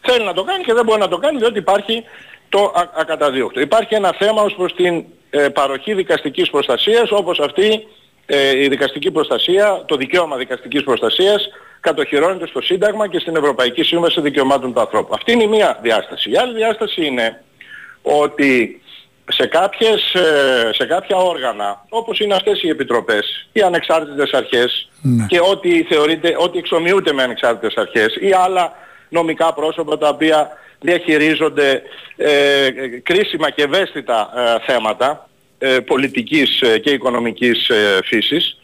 S3: θέλει να το κάνει και δεν μπορεί να το κάνει διότι υπάρχει το ακαταδίωκτο. Υπάρχει ένα θέμα ως προς την ε, παροχή δικαστικής προστασίας όπως αυτή ε, η δικαστική προστασία, το δικαίωμα δικαστικής προστασίας κατοχυρώνεται στο Σύνταγμα και στην Ευρωπαϊκή Σύμβαση Δικαιωμάτων του Ανθρώπου. Αυτή είναι η μία διάσταση. Η άλλη διάσταση είναι ότι σε, κάποιες, ε, σε κάποια όργανα, όπως είναι αυτές οι επιτροπές, οι ανεξάρτητες αρχές
S1: Ναι.
S3: και ό,τι θεωρείται, ό,τι εξομοιούται με ανεξάρτητες αρχές ή άλλα νομικά πρόσωπα τα οποία διαχειρίζονται ε, κρίσιμα και ευαίσθητα ε, θέματα ε, πολιτικής ε, και οικονομικής ε, φύσης,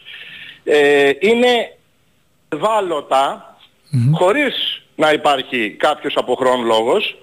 S3: ε, είναι ευάλωτα χωρίς να υπάρχει κάποιος αποχρόν λόγος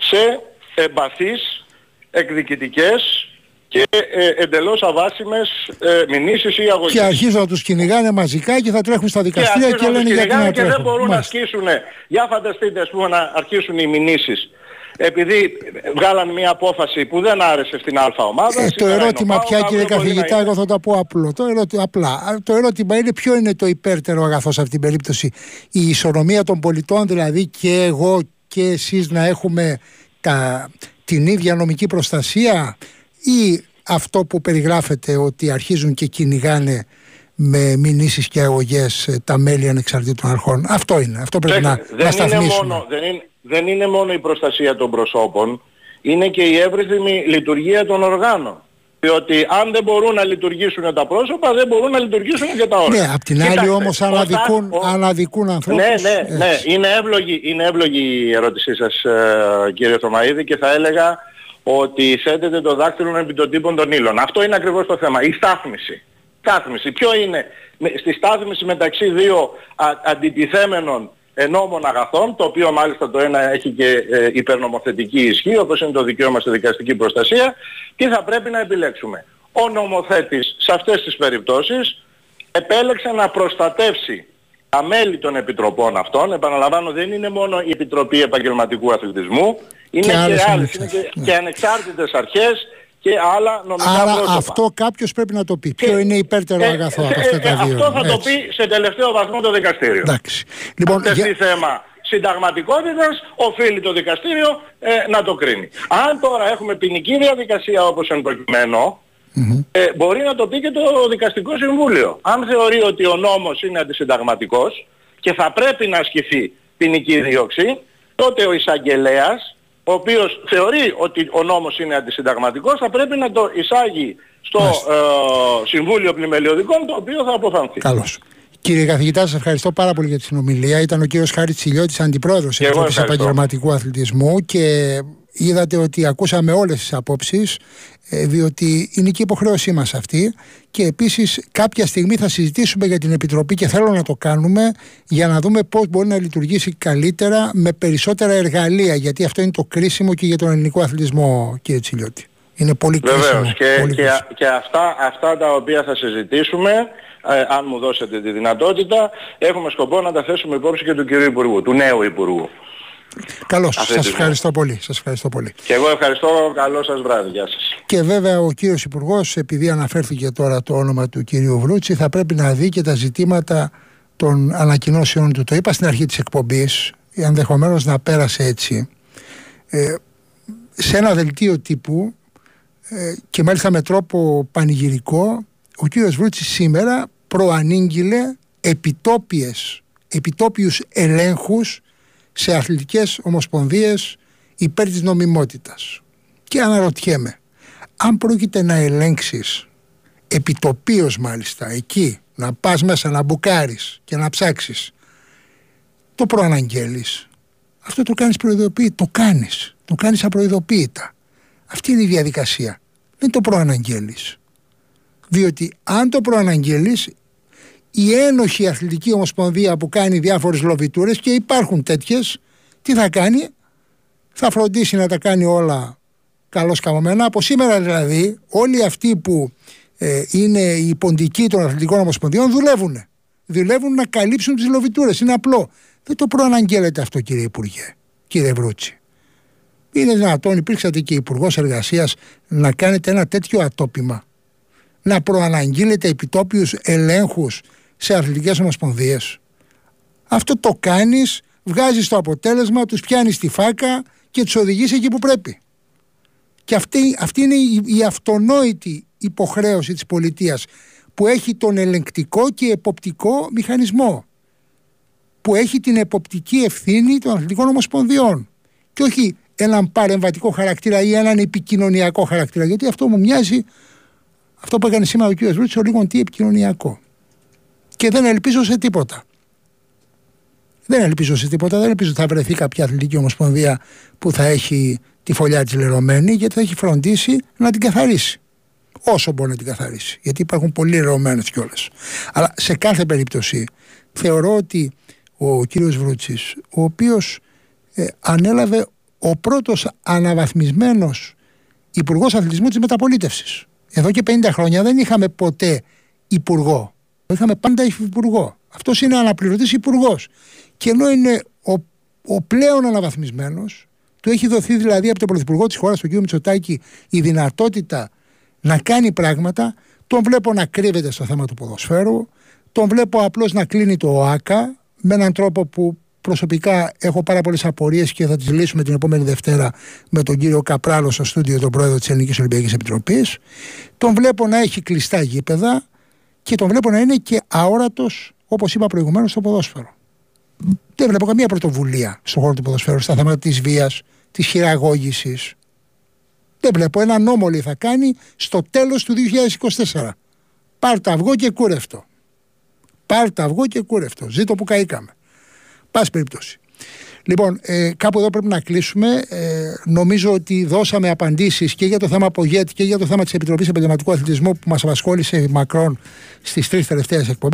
S3: σε εμπαθείς, εκδικητικές και ε, εντελώς αβάσιμες ε, μηνύσεις ή αγωγές.
S1: Και αρχίζουν να τους κυνηγάνε μαζικά και θα τρέχουν στα
S3: Και
S1: δικαστήρια και,
S3: αρχίζουν να τους
S1: λένε γιατί
S3: κυνηγάνε
S1: να
S3: και δεν
S1: τρέχουν.
S3: μπορούν να
S1: Μάλιστα.
S3: ασκήσουν. Για φανταστείτε ας πούμε να αρχίσουν οι μηνύσεις. Επειδή βγάλαν μια απόφαση που δεν άρεσε στην Α ομάδα.
S1: Ε, το
S3: σήμερα είναι ο
S1: ερώτημα
S3: ΠΑΟΚ,
S1: πια
S3: αύριο
S1: κύριε
S3: μπορεί να
S1: καθηγητά,
S3: είναι.
S1: εγώ θα το πω απλό. Το ερώτημα, απλά. Α, Το ερώτημα είναι ποιο είναι το υπέρτερο αγαθός σε αυτήν την περίπτωση. Η ισορρομία των πολιτών, δηλαδή και εγώ και εσείς να έχουμε τα, την ίδια νομική προστασία ή αυτό που περιγράφεται ότι αρχίζουν και κυνηγάνε με μηνύσεις και αγωγές ε, τα μέλη ανεξαρτήτων αρχών. Αυτό είναι. Αυτό πρέπει να,
S3: Κοιτάξτε,
S1: να
S3: δεν, είναι
S1: σταθμίσουμε.
S3: μόνο, δεν, είναι, δεν είναι μόνο η προστασία των προσώπων, είναι και η εύρυθμη λειτουργία των οργάνων. Διότι αν δεν μπορούν να λειτουργήσουν τα πρόσωπα, δεν μπορούν να λειτουργήσουν και τα όργανα.
S1: Ναι, απ' την άλλη
S3: Κοιτάξτε,
S1: όμως
S3: ο
S1: αναδικούν,
S3: Τάκ- ο-
S1: αναδικούν ανθρώπους.
S3: Ναι, ναι, ναι.
S1: έτσι.
S3: Είναι εύλογη, είναι εύλογη η ερώτησή σας ε, κύριε Θωμαίδη και θα έλεγα ότι θέτεται το δάκτυλο επί των τύπων των ύλων. Αυτό είναι ακριβώς το θέμα. Η στάθμιση. Στάθμιση. Ποιο είναι; Με- στη στάθμιση μεταξύ δύο α, αντιτιθέμενων ενόμων αγαθών, το οποίο μάλιστα το ένα έχει και ε, υπερνομοθετική ισχύ, όπως είναι το δικαίωμα στη δικαστική προστασία, τι θα πρέπει να επιλέξουμε. Ο νομοθέτης σε αυτές τις περιπτώσεις επέλεξε να προστατεύσει τα μέλη των επιτροπών αυτών, επαναλαμβάνω δεν είναι μόνο η Επιτροπή Επαγγελματικού Αθλητισμού, είναι
S1: Και
S3: και,
S1: άλλες
S3: άλλες, είναι και,
S1: ανεξάρτητες, ναι.
S3: και ανεξάρτητες αρχές και άλλα νομικά
S1: Άρα
S3: πρόσωπα.
S1: αυτό κάποιος πρέπει να το πει. Ποιο
S3: Και-
S1: είναι υπέρτερο
S3: ε,
S1: αγαθό
S3: ε,
S1: από
S3: ε,
S1: αυτά
S3: ε,
S1: τα δύο.
S3: Αυτό θα το
S1: Έτσι.
S3: πει σε τελευταίο βαθμό το δικαστήριο.
S1: Εντάξει. Λοιπόν,
S3: Αν τεθεί
S1: για-
S3: θέμα συνταγματικότητας, οφείλει το δικαστήριο ε, να το κρίνει. Αν τώρα έχουμε ποινική διαδικασία όπως εν προκειμένου, ε, μπορεί να το πει και το δικαστικό συμβούλιο. Αν θεωρεί ότι ο νόμος είναι αντισυνταγματικός και θα πρέπει να ασκηθεί ποινική δίωξη, τότε ο εισαγγελέας, ο οποίος θεωρεί ότι ο νόμος είναι αντισυνταγματικός, θα πρέπει να το εισάγει στο
S1: Μάλιστα.
S3: ε, Συμβούλιο Πλημελιωδικών, το οποίο θα αποφανθεί.
S1: Καλώς. Κύριε καθηγητά, σας ευχαριστώ πάρα πολύ για τη συνομιλία. Ήταν ο κύριος Χάρης Τσιλιώτης, αντιπρόεδρος
S3: Και εγώ
S1: Επιτροπής
S3: ευχαριστώ.
S1: Επαγγελματικού Αθλητισμού και είδατε ότι ακούσαμε όλες τις απόψεις ε, διότι είναι και η υποχρέωσή μας αυτή και επίσης κάποια στιγμή θα συζητήσουμε για την Επιτροπή και θέλω να το κάνουμε για να δούμε πώς μπορεί να λειτουργήσει καλύτερα με περισσότερα εργαλεία γιατί αυτό είναι το κρίσιμο και για τον ελληνικό αθλητισμό κύριε Τσιλιώτη. Είναι πολύ κρίσιμο.
S3: Βεβαίως και,
S1: πολύ
S3: και,
S1: κρίσιμο.
S3: και αυτά, αυτά τα οποία θα συζητήσουμε, ε, αν μου δώσετε τη δυνατότητα, έχουμε σκοπό να τα θέσουμε υπόψη και του κυρίου Υπουργού, του νέου Υπουργού.
S1: Καλώς. Σας
S3: αθλητισμό.
S1: ευχαριστώ πολύ. Σας ευχαριστώ πολύ.
S3: Και εγώ ευχαριστώ, καλό σας βράδυ, γεια σας.
S1: Και βέβαια ο κύριος Υπουργός, επειδή αναφέρθηκε τώρα το όνομα του κύριου Βρούτσι, θα πρέπει να δει και τα ζητήματα των ανακοινώσεων του. Το είπα στην αρχή της εκπομπής, ενδεχομένως να πέρασε έτσι. Ε, σε ένα δελτίο τύπου ε, και μάλιστα με τρόπο πανηγυρικό, ο κύριος Βρούτσης σήμερα προανήγγειλε επιτόπιες, επιτόπιους ελέγχους σε αθλητικές ομοσπονδίες υπέρ της νομιμότητας. Και αναρωτιέμαι, αν πρόκειται να ελέγξεις επιτοπίως μάλιστα εκεί, να πας μέσα να μπουκάρεις και να ψάξεις, το προαναγγέλεις. Αυτό το κάνεις προειδοποίητα, το κάνεις, το κάνεις απροειδοποίητα. Αυτή είναι η διαδικασία. Δεν το προαναγγέλεις. Διότι αν το προαναγγέλεις, η ένοχη αθλητική ομοσπονδία που κάνει διάφορες λοβιτούρες και υπάρχουν τέτοιες, τι θα κάνει, θα φροντίσει να τα κάνει όλα καλώς καμωμένα. Από σήμερα δηλαδή όλοι αυτοί που ε, είναι οι ποντικοί των αθλητικών ομοσπονδιών δουλεύουν. Δουλεύουν να καλύψουν τις λοβιτούρες. Είναι απλό. Δεν το προαναγγέλλετε αυτό κύριε Υπουργέ, κύριε Βρούτσι. Είναι δυνατόν, υπήρξατε και υπουργός Εργασίας, να κάνετε ένα τέτοιο ατόπιμα. Να προαναγγείλετε επιτόπιους ελέγχους σε αθλητικές ομοσπονδίες. Αυτό το κάνεις, βγάζεις το αποτέλεσμα, τους πιάνεις τη φάκα και τους οδηγείς εκεί που πρέπει. Και αυτή, αυτή είναι η, η αυτονόητη υποχρέωση της πολιτείας που έχει τον ελεγκτικό και εποπτικό μηχανισμό. που έχει την εποπτική ευθύνη των αθλητικών ομοσπονδιών. Και όχι έναν παρεμβατικό χαρακτήρα ή έναν επικοινωνιακό χαρακτήρα. Γιατί αυτό μου μοιάζει αυτό που έκανε σήμερα ο κ. Βρούτσο λίγο τι επικοινωνιακό. Και δεν ελπίζω σε τίποτα. Δεν ελπίζω σε τίποτα. Δεν ελπίζω ότι θα βρεθεί κάποια αθλητική ομοσπονδία που θα έχει τη φωλιά της λερωμένη, γιατί θα έχει φροντίσει να την καθαρίσει. Όσο μπορεί να την καθαρίσει. Γιατί υπάρχουν πολύ λερωμένες κιόλας. Αλλά σε κάθε περίπτωση θεωρώ ότι ο κύριος Βρούτσης, ο οποίος ε, ανέλαβε ο πρώτος αναβαθμισμένος υπουργός αθλητισμού της μεταπολίτευσης. Εδώ και 50 χρόνια δεν είχαμε ποτέ υπουργό. Είχαμε πάντα υφυπουργό. Αυτός είναι αναπληρωτής υπουργός. Και ενώ είναι ο, ο πλέον αναβαθμισμένος, του έχει δοθεί δηλαδή από τον Πρωθυπουργό της χώρας, τον κ. Μητσοτάκη, η δυνατότητα να κάνει πράγματα. Τον βλέπω να κρύβεται στο θέμα του ποδοσφαίρου. Τον βλέπω απλώς να κλείνει το ΟΑΚΑ με έναν τρόπο που προσωπικά έχω πάρα πολλές απορίες και θα τις λύσουμε την επόμενη Δευτέρα με τον κύριο Καπράλο στο στούντιο, τον πρόεδρο της Ελληνικής Ολυμπιακής Επιτροπής. Τον βλέπω να έχει κλειστά γήπεδα και τον βλέπω να είναι και αόρατος, όπως είπα προηγουμένως, στο ποδόσφαιρο. Δεν βλέπω καμία πρωτοβουλία στον χώρο του ποδοσφαίρου στα θέματα της βίας, της χειραγώγησης. Δεν βλέπω. Ένα νόμο λέει θα κάνει στο τέλος του 2024. Πάρ' αυγό και κούρευτο. Πάρ' αυγό και κούρευτο. Ζήτω που καήκαμε. Πάση περιπτώσει. Λοιπόν, ε, κάπου εδώ πρέπει να κλείσουμε. Ε, νομίζω ότι δώσαμε απαντήσεις και για το θέμα Πογέτ και για το θέμα της Επιτροπής Επαγγελματικού Αθλητισμού που μας απασχόλησε μακρόν στις τρεις τελευταίες εκπομπές.